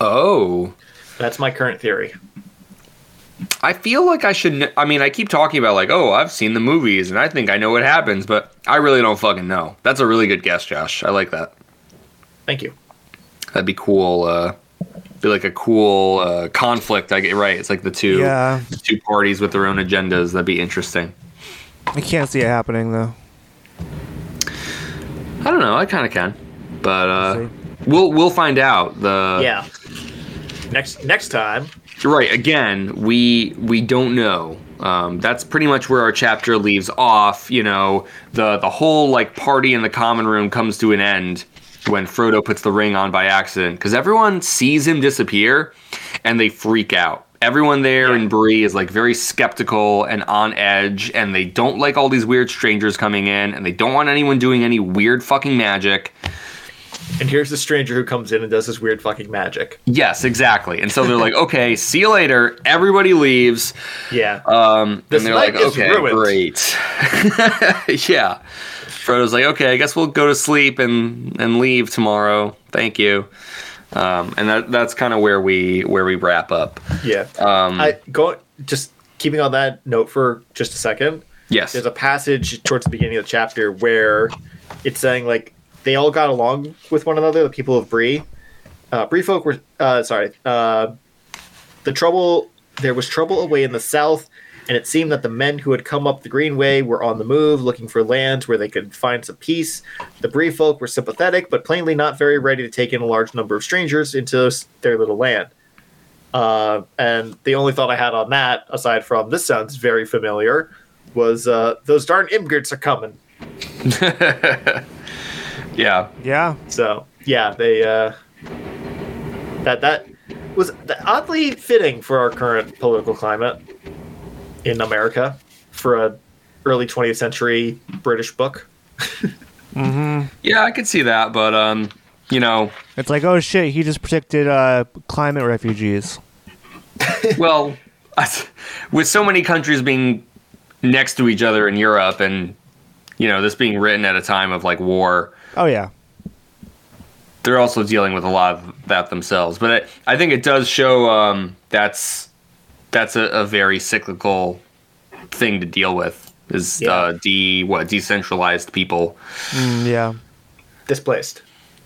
oh. That's my current theory. I feel like I should. Kn- I mean, I keep talking about like, oh, I've seen the movies and I think I know what happens, but I really don't fucking know. That's a really good guess, Josh. I like that. Thank you. That'd be cool. Uh, be like a cool uh, conflict. I get right. It's like the two Yeah, the two parties with their own agendas. That'd be interesting. I can't see it happening though. I don't know. I kind of can, but uh, we'll we'll find out. The yeah. Next next time, You're right. Again, we we don't know. Um, that's pretty much where our chapter leaves off. You know, the the whole like party in the common room comes to an end when Frodo puts the ring on by accident because everyone sees him disappear and they freak out. Everyone there Yeah. in Bree is like very skeptical and on edge, and they don't like all these weird strangers coming in, and they don't want anyone doing any weird fucking magic. And here's the stranger who comes in and does this weird fucking magic. Yes, exactly. And so they're like, okay, see you later. Everybody leaves. Yeah. Um, This and they're like, okay, ruined." great. yeah. Frodo's like, okay, I guess we'll go to sleep and and leave tomorrow. Thank you. Um, and that that's kind of where we where we wrap up. yeah. Um, I go just keeping on that note for just a second. yes. There's a passage towards the beginning of the chapter where it's saying like they all got along with one another. The people of Bree, uh, Bree folk were uh, sorry. Uh, the trouble there was trouble away in the south, and it seemed that the men who had come up the Greenway were on the move, looking for lands where they could find some peace. The Bree folk were sympathetic, but plainly not very ready to take in a large number of strangers into their little land. Uh, and the only thought I had on that, aside from this sounds very familiar, was uh, those darn immigrants are coming. yeah. Yeah, So yeah, they uh, that that was oddly fitting for our current political climate. in America for a early 20th century British book. Yeah, I could see that, but um, you know, It's like, oh shit, he just predicted uh, climate refugees. well, with so many countries being next to each other in Europe, and you know, this being written at a time of like war, Oh yeah, they're also dealing with a lot of that themselves. But I, I think it does show um, that's that's a, a very cyclical thing to deal with. Is Yeah. uh, de what decentralized people Mm, yeah. Displaced.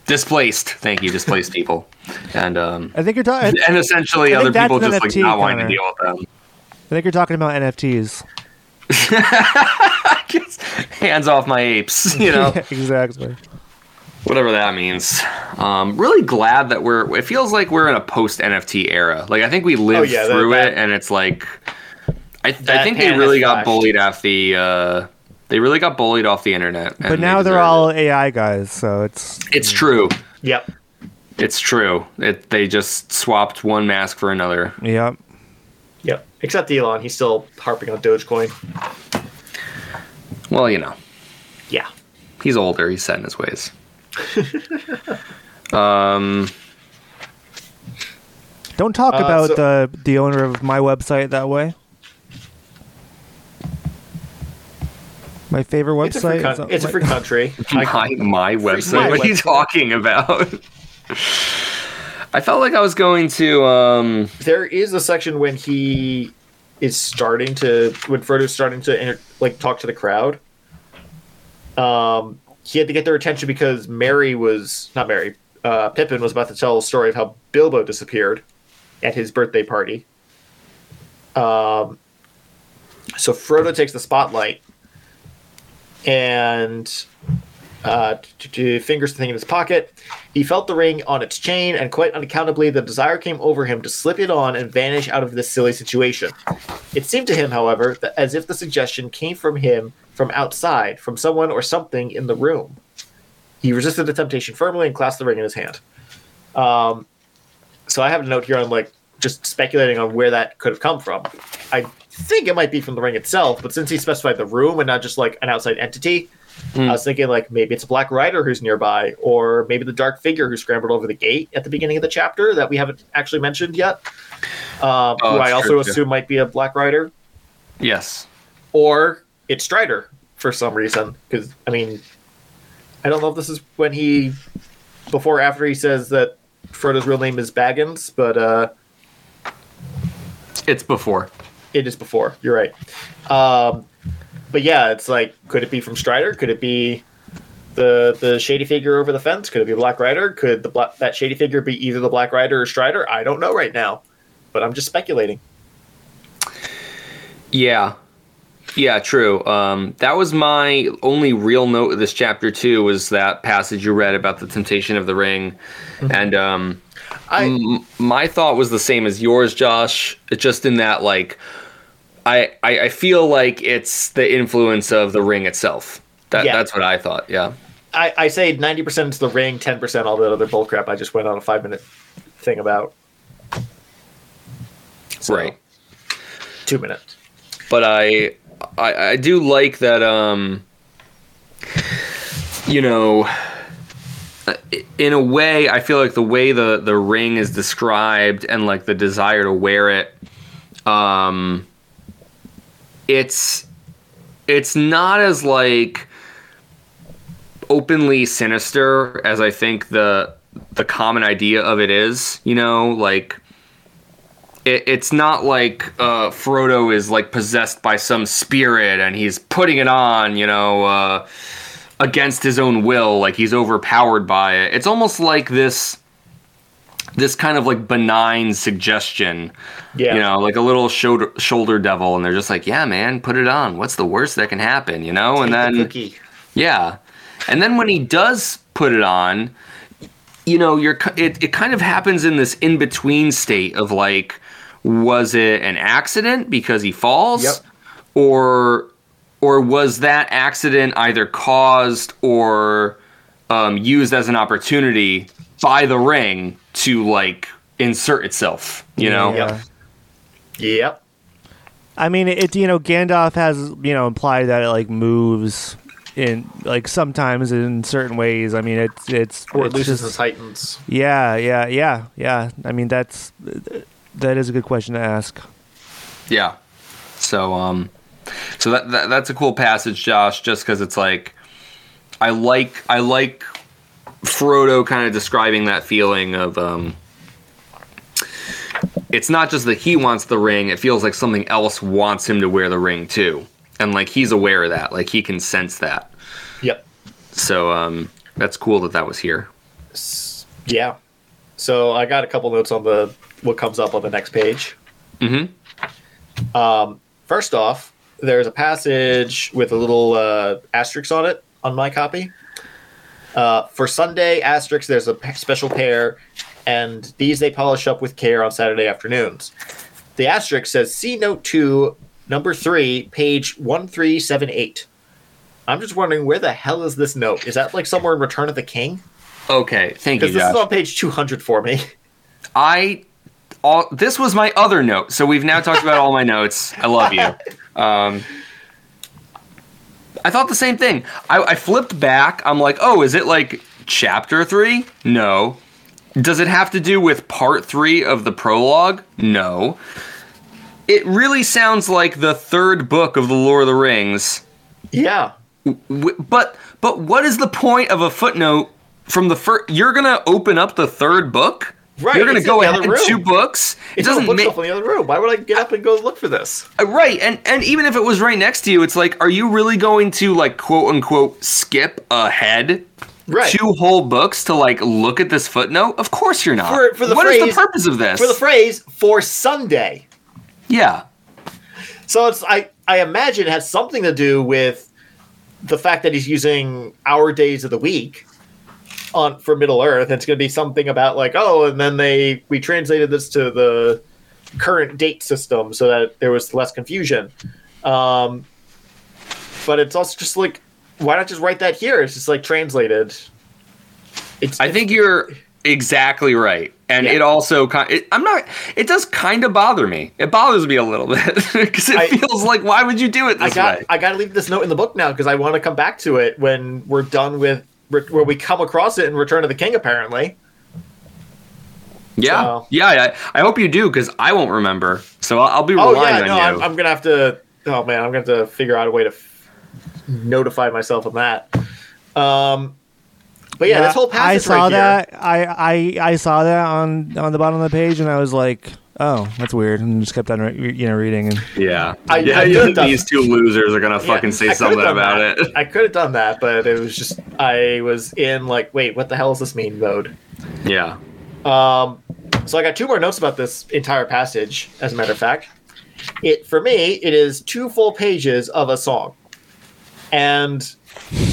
displaced? Thank you, displaced people, and um, I think you're talking. and essentially I other people an just like NFT, not wanting to deal with them. I think you're talking about NFTs. Hands off my apes, you know. exactly. Whatever that means. Um, really glad that we're. It feels like we're in a post NFT era. Like I think we lived Oh, yeah, through that- it, and it's like, I, I think they really got flashed. bullied off the. Uh, they really got bullied off the internet. But now they they're all it. AI guys, so it's It's true. Yep. It's true. It, they just swapped one mask for another. yep. Yep. Except Elon, he's still harping on Dogecoin. Well, you know, Yeah. he's older. He's set in his ways. um. Don't talk Uh, about so- the the owner of my website that way. My favorite It's a free, website. con- is that it's a my- free country. my my website. my what are you website. talking about? I felt like I was going to. um there is a section when he is starting to when Frodo's starting to inter- like talk to the crowd. Um, he had to get their attention because Merry was not Merry. Uh, Pippin was about to tell a story of how Bilbo disappeared at his birthday party. Um, so Frodo takes the spotlight and uh, fingers the thing in his pocket. He felt the ring on its chain, and quite unaccountably, the desire came over him to slip it on and vanish out of this silly situation. It seemed to him, however, that as if the suggestion came from him from outside, from someone or something in the room. He resisted the temptation firmly and clasped the ring in his hand. Um, so I have a note here on like just speculating on where that could have come from. I think it might be from the ring itself, but since he specified the room and not just like an outside entity, I was thinking like maybe it's a Black Rider who's nearby, or maybe the dark figure who scrambled over the gate at the beginning of the chapter that we haven't actually mentioned yet. Um, Oh, who I also true, assume might be a Black Rider, Yes. or it's Strider for some reason. Because I mean, I don't know if this is when he, before or after he says that Frodo's real name is Baggins, but uh, It's before. it is before. You're right. Um, but yeah, it's like, could it be from Strider? Could it be the the shady figure over the fence? Could it be Black Rider? Could the black, that shady figure be either the Black Rider or Strider? I don't know right now, but I'm just speculating. Yeah. Yeah, true. Um, that was my only real note of this chapter too. Was that passage you read about the temptation of the ring, and um, I m- my thought was the same as yours, Josh. Just in that like, I, I I feel like it's the influence of the ring itself. That Yeah. that's what I thought. Yeah. I, I say ninety percent is the ring, ten percent all the other bullcrap I just went on a five minute thing about. So, Right. Two minutes. but I, I I do like that um you know uh, in a way I feel like the way the the ring is described and like the desire to wear it um it's it's not as like openly sinister as I think the the common idea of it is, you know, like it, it's not like uh, Frodo is like possessed by some spirit and he's putting it on, you know, uh, against his own will, like he's overpowered by it. It's almost like this this kind of like benign suggestion, Yeah. you know, like a little shoulder shoulder devil, and they're just like, yeah, man, put it on. What's the worst that can happen, you know? And Take the then cookie. yeah. And then when he does put it on, you know, you're it, it kind of happens in this in between state of like, was it an accident because he falls? Yep. Or or was that accident either caused or um, used as an opportunity by the ring to like insert itself, you know? Yeah. Yep. I mean, it you know Gandalf has you know implied that it like moves in like sometimes in certain ways. I mean, it's it's Or it it's loses just- its Titans. Yeah, yeah, yeah, yeah. I mean, that's that is a good question to ask. Yeah. So um so that, that that's a cool passage, Josh, just because it's like I like I like Frodo kind of describing that feeling of um it's not just that he wants the ring, it feels like something else wants him to wear the ring too. And like he's aware of that, like he can sense that. Yep. So um that's cool that that was here. Yeah. So I got a couple notes on the what comes up on the next page. Mhm. Um, first off, there's a passage with a little uh, asterisk on it on my copy. Uh, for Sunday asterisk, there's a special pair, and these they polish up with care on Saturday afternoons. The asterisk says, "See note two, number three, page one three seven eight. I'm just wondering where the hell is this note? Is that like somewhere in Return of the King? Okay, thank you, Because this Josh. is on page 200 for me. I all this was my other note. So we've now talked about all my notes. I love you. Um, I thought the same thing. I, I flipped back. I'm like, oh, is it like chapter three? No. Does it have to do with part three of the prologue? No. It really sounds like the third book of the Lord of the Rings. Yeah. But but what is the point of a footnote from the first? You're gonna open up the third book. Right, You're gonna it's in go other room. two books. It It's doesn't make in the other room. Why would I get up and go look for this? Uh, right. And and even if it was right next to you, it's like, are you really going to like quote unquote skip ahead Right. two whole books to like look at this footnote? Of course you're not. For- for the What is phrase- the purpose of this? For the phrase for Sunday. yeah. So it's I I imagine it has something to do with the fact that he's using our days of the week on for Middle Earth. It's going to be something about like oh, and then they we translated this to the current date system so that there was less confusion. Um, but it's also just like why not just write that here? It's just like translated. It's I think you're exactly right. And Yeah. it also kind it, I'm not it does kind of bother me. It bothers me a little bit because it I- feels like why would you do it I got way? I got to leave this note in the book now because I want to come back to it when we're done with where we come across it in Return of the King. Apparently, yeah. so- Yeah, I, I hope you do cuz I won't remember. So I'll, I'll be oh relying yeah, on no, you. I'm, I'm gonna have to. Oh man, I'm gonna have to figure out a way to f- notify myself of that. Um, but yeah, this whole passage I saw right here- that. I, I I saw that on on the bottom of the page, and I was like, "Oh, that's weird," and just kept on re- you know reading. And Yeah. I- yeah, I you could've these two losers are gonna Yeah, fucking say something about that. it. I could have done that, but it was just I was in like, wait, what the hell does this mean mode. Yeah. Um, so I got two more notes about this entire passage. As a matter of fact, it for me it is two full pages of a song, and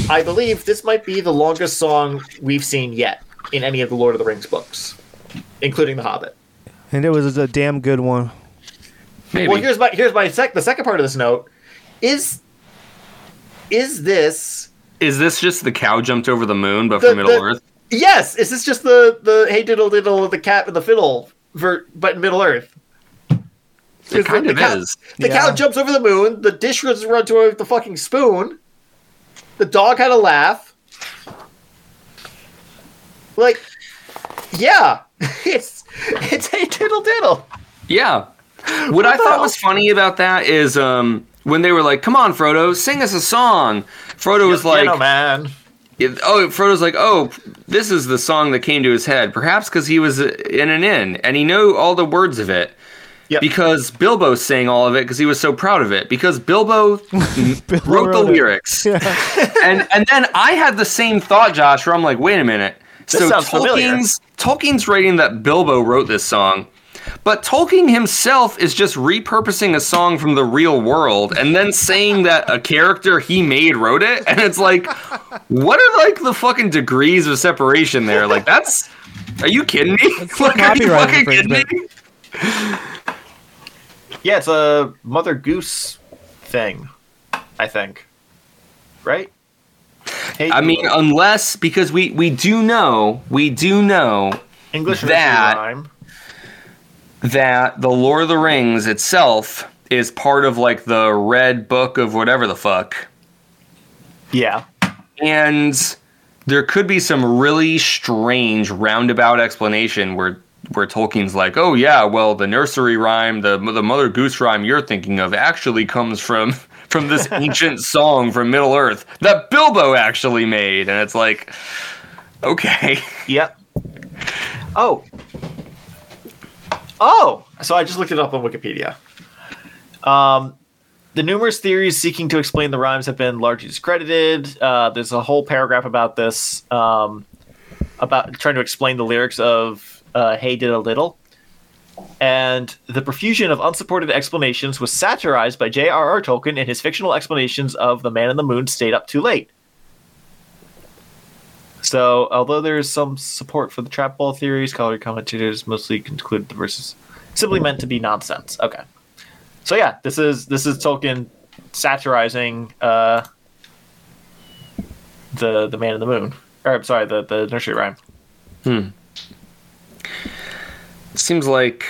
I believe this might be the longest song we've seen yet in any of the Lord of the Rings books, including The Hobbit. And it was a damn good one. Maybe. Well, here's my here's my sec. The second part of this note is is this Is this just the cow jumped over the moon, but The- for Middle the- Earth? yes? Is this just the the hey diddle diddle the cat and the fiddle for but in Middle Earth? It Is kind the of cow- is. The Yeah. cow jumps over the moon. The dish was run to the fucking spoon. The dog had a laugh. Like, yeah, it's it's a diddle diddle. Yeah. What I thought hell? was funny about that is um, when they were like, "Come on, Frodo, sing us a song." Frodo was like, Piano man. "Oh, Frodo's like, oh, this is the song that came to his head. Perhaps because he was in an inn and he knew all the words of it." Yep. Because Bilbo sang all of it because he was so proud of it. Because Bilbo, Bilbo wrote the it. lyrics. and and then I had the same thought, Josh, where I'm like, wait a minute. So sounds familiar. Tolkien's Tolkien's writing that Bilbo wrote this song, but Tolkien himself is just repurposing a song from the real world and then saying that a character he made wrote it, and it's like, what are like the fucking degrees of separation there? Like that's. Are you kidding me? That's like, are you copyright fucking kidding me? infringement. Yeah, it's a Mother Goose thing, I think. Right? Hey, I mean, unless because we we do know we do know English that- that the Lord of the Rings itself is part of like the red book of whatever the fuck. Yeah. And there could be some really strange roundabout explanation where where Tolkien's like, "Oh yeah, well the nursery rhyme, the the Mother Goose rhyme you're thinking of actually comes from from this ancient song from Middle Earth that Bilbo actually made." And it's like, okay. Yep. Oh. Oh. So I just looked it up on Wikipedia. Um, the numerous theories seeking to explain the rhymes have been largely discredited. Uh, there's a whole paragraph about this, um, about trying to explain the lyrics of uh, "Hey Diddle Diddle," and the profusion of unsupported explanations was satirized by J.R.R. Tolkien in his fictional explanations of "The Man in the Moon Stayed Up Too Late." So, although there is some support for the trap ball theory, scholarly commentators mostly conclude the verses simply meant to be nonsense. Okay. So yeah, this is this is Tolkien satirizing uh, the the Man in the Moon. Or I'm sorry, the the nursery rhyme. Seems like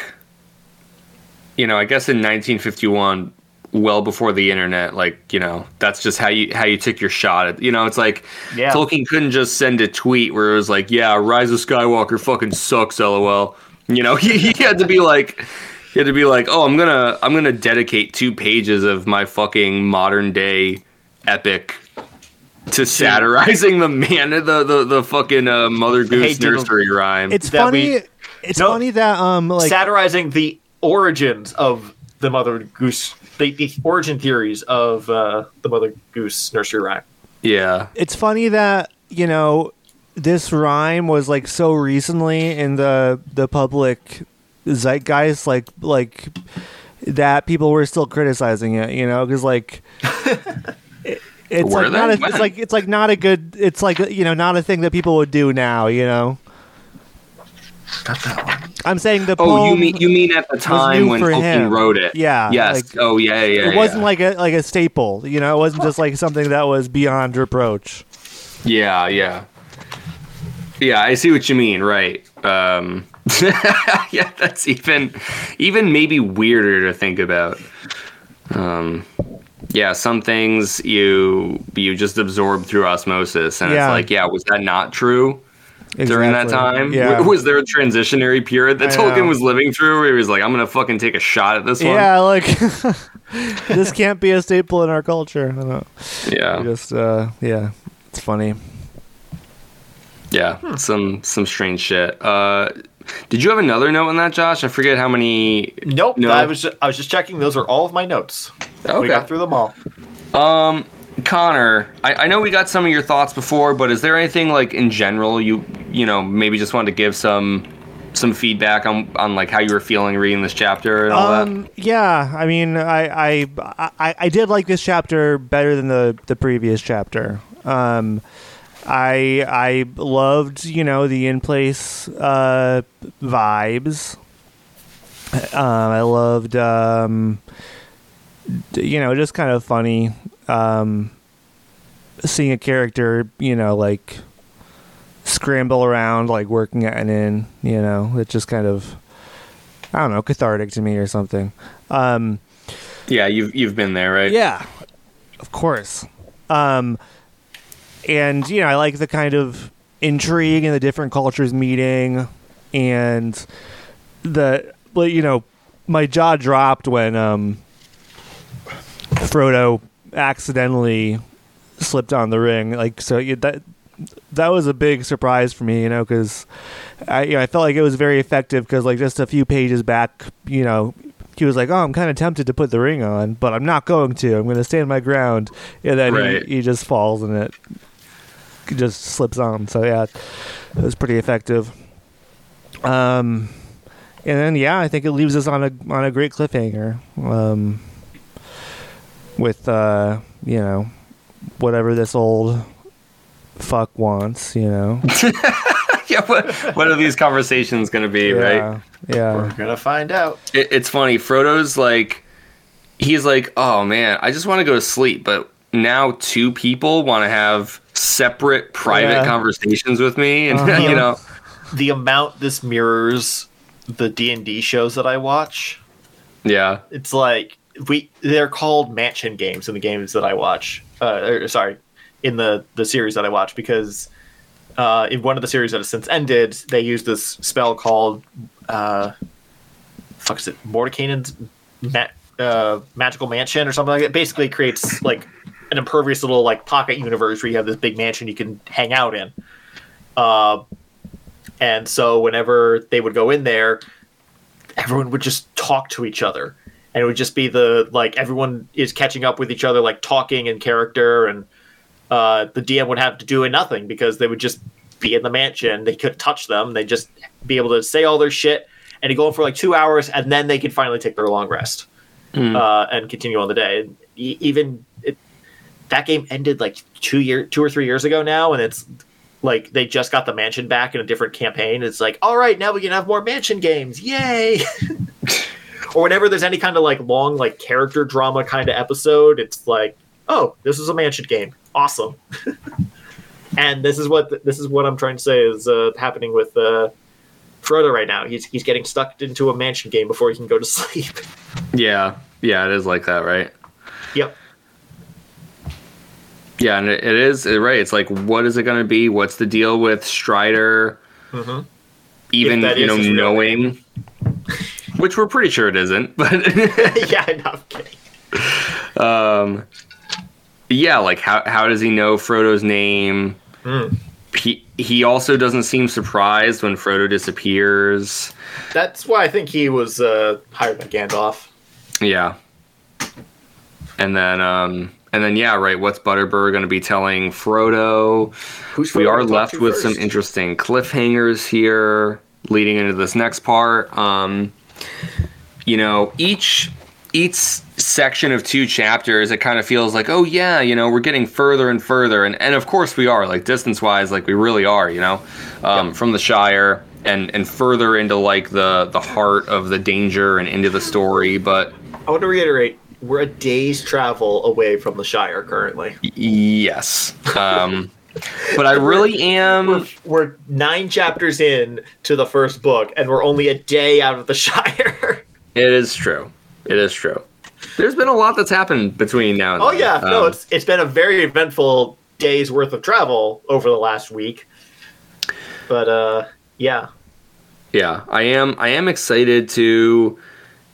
you know, I guess in 1951 well before the internet like you know that's just how you how you took your shot at you know it's like Yeah. tolkien couldn't just send a tweet where it was like yeah rise of skywalker fucking sucks lol you know he, he had to be like he had to be like oh i'm gonna i'm gonna dedicate two pages of my fucking modern day epic to satirizing the man the the, the fucking uh, mother goose Hey, nursery rhyme It's That funny. we- it's No. funny that um like satirizing the origins of the Mother Goose, the, the origin theories of uh, the Mother Goose nursery rhyme. yeah it's funny that you know this rhyme was like so recently in the the public zeitgeist like like that people were still criticizing it you know because like it- it's Were like not a, it's like it's like not a good it's like you know not a thing that people would do now you know Got that one. i'm saying the Oh, you mean you mean at the time new when for Tolkien him. wrote it? Yeah, Yes. like- oh, yeah, yeah. it wasn't like a like a staple you know it wasn't just like something that was beyond reproach Yeah, yeah. Yeah, I see what you mean. Right. Um, yeah, that's even even maybe weirder to think about. Um, yeah, some things you you just absorb through osmosis, and Yeah. it's like, yeah, was that not true? During that time? yeah W- Was there a transitionary period that I Tolkien know. was living through where he was like, I'm going to fucking take a shot at this one? Yeah, like this can't be a staple in our culture. I don't know. Yeah. Just uh, yeah, it's funny. Yeah. Hmm. Some some strange shit. Uh, did you have another note on that, Josh? I forget how many. Nope. No. I was just, I was just checking. Those are all of my notes. We got through them all. Um, Connor, I, I know we got some of your thoughts before, but is there anything like in general you you know maybe just wanted to give some some feedback on on like how you were feeling reading this chapter and all that? Um, yeah, I mean, I, I I I did like this chapter better than the the previous chapter. Um, I I loved you know the in place uh, vibes. Um, I loved um, you know just kind of funny um, seeing a character you know like scramble around like working at an inn. You know, it just kind of I don't know cathartic to me or something. Um, Yeah, you've you've been there, right? yeah, of course. Um, and you know, I like the kind of intrigue and the different cultures meeting, and the you know, my jaw dropped when um, Frodo accidentally slipped on the ring. Like, so you, that that was a big surprise for me, you know, because I you know, I felt like it was very effective because like just a few pages back, you know, he was like, "Oh, I'm kind of tempted to put the ring on, but I'm not going to. I'm going to stand my ground." And then Right. he, he just falls and it just slips on. So yeah, it was pretty effective. Um, and then yeah, I think it leaves us on a on a great cliffhanger. Um, with uh, you know, whatever this old fuck wants, you know. yeah. What what are these conversations going to be, right? yeah, yeah. We're gonna find out. It, it's funny. Frodo's like, he's like, oh man, I just want to go to sleep, but now two people want to have separate private Yeah. conversations with me, and Uh-huh. you know, The amount this mirrors the D and D shows that I watch. yeah, It's like we they're called mansion games in the games that I watch. Uh, or, sorry, in the the series that I watch because uh, in one of the series that has since ended, they use this spell called uh, fuck is it Mordenkainen's ma- uh, magical mansion or something like that. Basically, creates like an impervious little like pocket universe where you have this big mansion you can hang out in. Uh, and so whenever they would go in there, everyone would just talk to each other and it would just be the like everyone is catching up with each other like talking in character and uh, the dm would have to do nothing because they would just be in the mansion. They couldn't touch them. They'd just be able to say all their shit and go on for like two hours and then they could finally take their long rest uh, and continue on the day. And e- even it, that game ended like two year two or three years ago now and it's like they just got the mansion back in a different campaign. It's like all right now we can have more mansion games. Yay or whenever there's any kind of like long like character drama kind of episode it's like oh this is a mansion game awesome and this is what this is what i'm trying to say is uh, happening with uh, frodo right now he's he's getting stuck into a mansion game before he can go to sleep Yeah, yeah, it is like that, right? yep Yeah, and it, it is right. It's like, what is it going to be? What's the deal with Strider? Mhm. Even you know knowing, which we're pretty sure it isn't, but yeah no, i'm not kidding um, yeah, like how how does he know Frodo's name? Hmm. He he also doesn't seem surprised when Frodo disappears. that's why i think he was uh, hired by gandalf Yeah. And then um and then yeah, right, what's Butterbur going to be telling Frodo? Who's we Frodo are left to with some interesting cliffhangers here leading into this next part. Um you know, each each section of two chapters it kind of feels like, "Oh yeah, you know, we're getting further and further." And and of course we are, like distance-wise like we really are, you know, um from the Shire and and further into like the the heart of the danger and into the story, but i want to reiterate we're a day's travel away from the shire currently Yes. Um, but I really am. we're, we're nine chapters in to the first book and we're only a day out of the shire It is true. It is true. There's been a lot that's happened between now and oh then. yeah no Um, it's it's been a very eventful day's worth of travel over the last week but uh yeah yeah. I am. I am excited to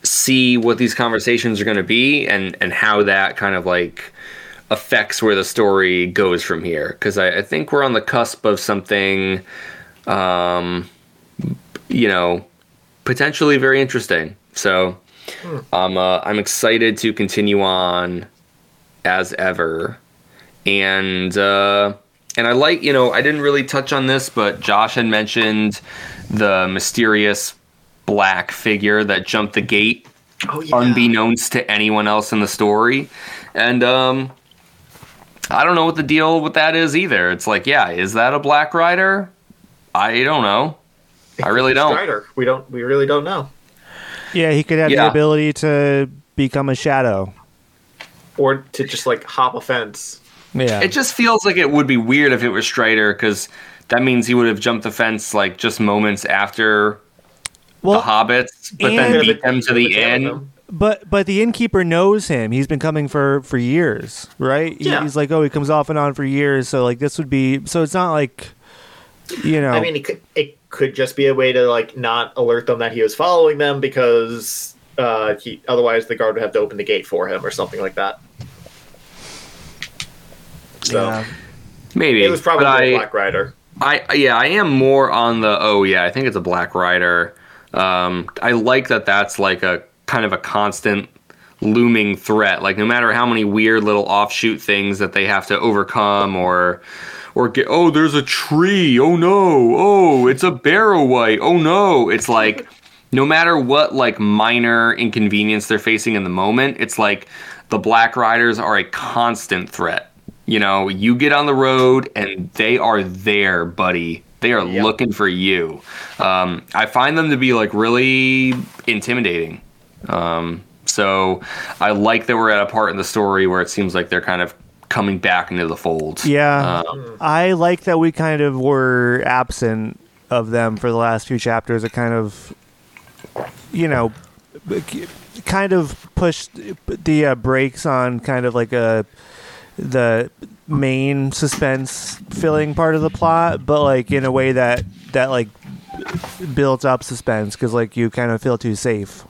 see what these conversations are going to be and and how that kind of like affects where the story goes from here. Because I, I think we're on the cusp of something, um, you know, potentially very interesting. So. I'm uh, I'm excited to continue on as ever, and uh, and I like you know I didn't really touch on this, but Josh had mentioned the mysterious black figure that jumped the gate oh yeah unbeknownst to anyone else in the story, and um, I don't know what the deal with that is either. It's like, yeah, is that a Black Rider? I don't know. I really don't. Strider. we don't we really don't know Yeah, he could have Yeah. the ability to become a shadow. or to just like hop a fence Yeah. It just feels like it would be weird if it was Strider because that means he would have jumped the fence like just moments after well, the hobbits, but then beat them to the tail end. them. But but the innkeeper knows him. He's been coming for for years, right? Yeah. He's like, oh, he comes off and on for years. So like this would be. So it's not like, you know. I mean, it could it could just be a way to like not alert them that he was following them because uh, he otherwise the guard would have to open the gate for him or something like that. So yeah. Maybe it was probably a Black Rider. I yeah, I am more on the oh yeah, I think it's a Black Rider. Um, I like that that's like a kind of a constant looming threat. Like no matter how many weird little offshoot things that they have to overcome or or get oh there's a tree oh no oh it's a barrow-wight oh no. It's like no matter what like minor inconvenience they're facing in the moment it's like the black riders are a constant threat. You know you get on the road and they are there buddy. They are Yep. looking for you. Um, i find them to be like really intimidating um, so i like that we're at a part in the story where it seems like they're kind of coming back into the fold Yeah. um, I like that we kind of were absent of them for the last few chapters. It kind of, you know, kind of pushed the uh, brakes on kind of like a the main suspense filling part of the plot, but like in a way that that like builds up suspense because like you kind of feel too safe.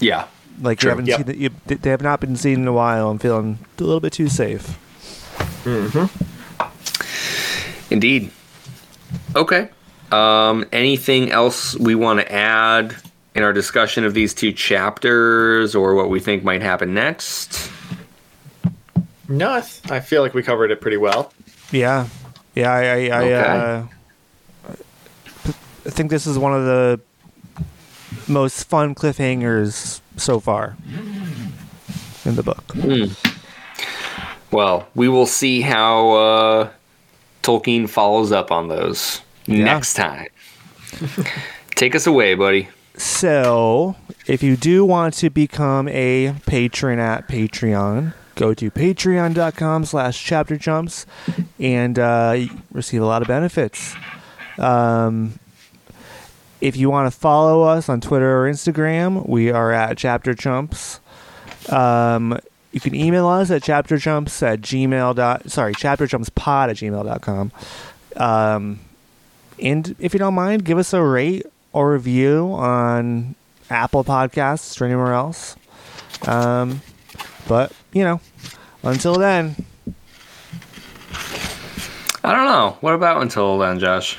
Yeah. Like True. you haven't Yep. seen it, you, they have not been seen in a while. I'm feeling a little bit too safe. Mhm. Indeed. Okay. Um, anything else we want to add in our discussion of these two chapters or what we think might happen next? No, I, th- I feel like we covered it pretty well. Yeah, yeah. I I, I, Okay. uh, I think this is one of the most fun cliffhangers so far in the book. Well, we will see how uh, Tolkien follows up on those next time. Take us away, buddy. So, if you do want to become a patron at Patreon, go to patreon.com slash chapter jumps and uh, receive a lot of benefits. Um, if you want to follow us on Twitter or Instagram, we are at chapter jumps. Um, you can email us at chapterchumps at gmail dot sorry chapterjumpspod at gmail.com um, and if you don't mind give us a rate or review on apple podcasts or anywhere else um, but you know until then I don't know. What about until then, Josh?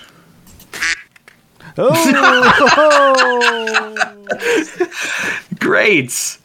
Oh Great.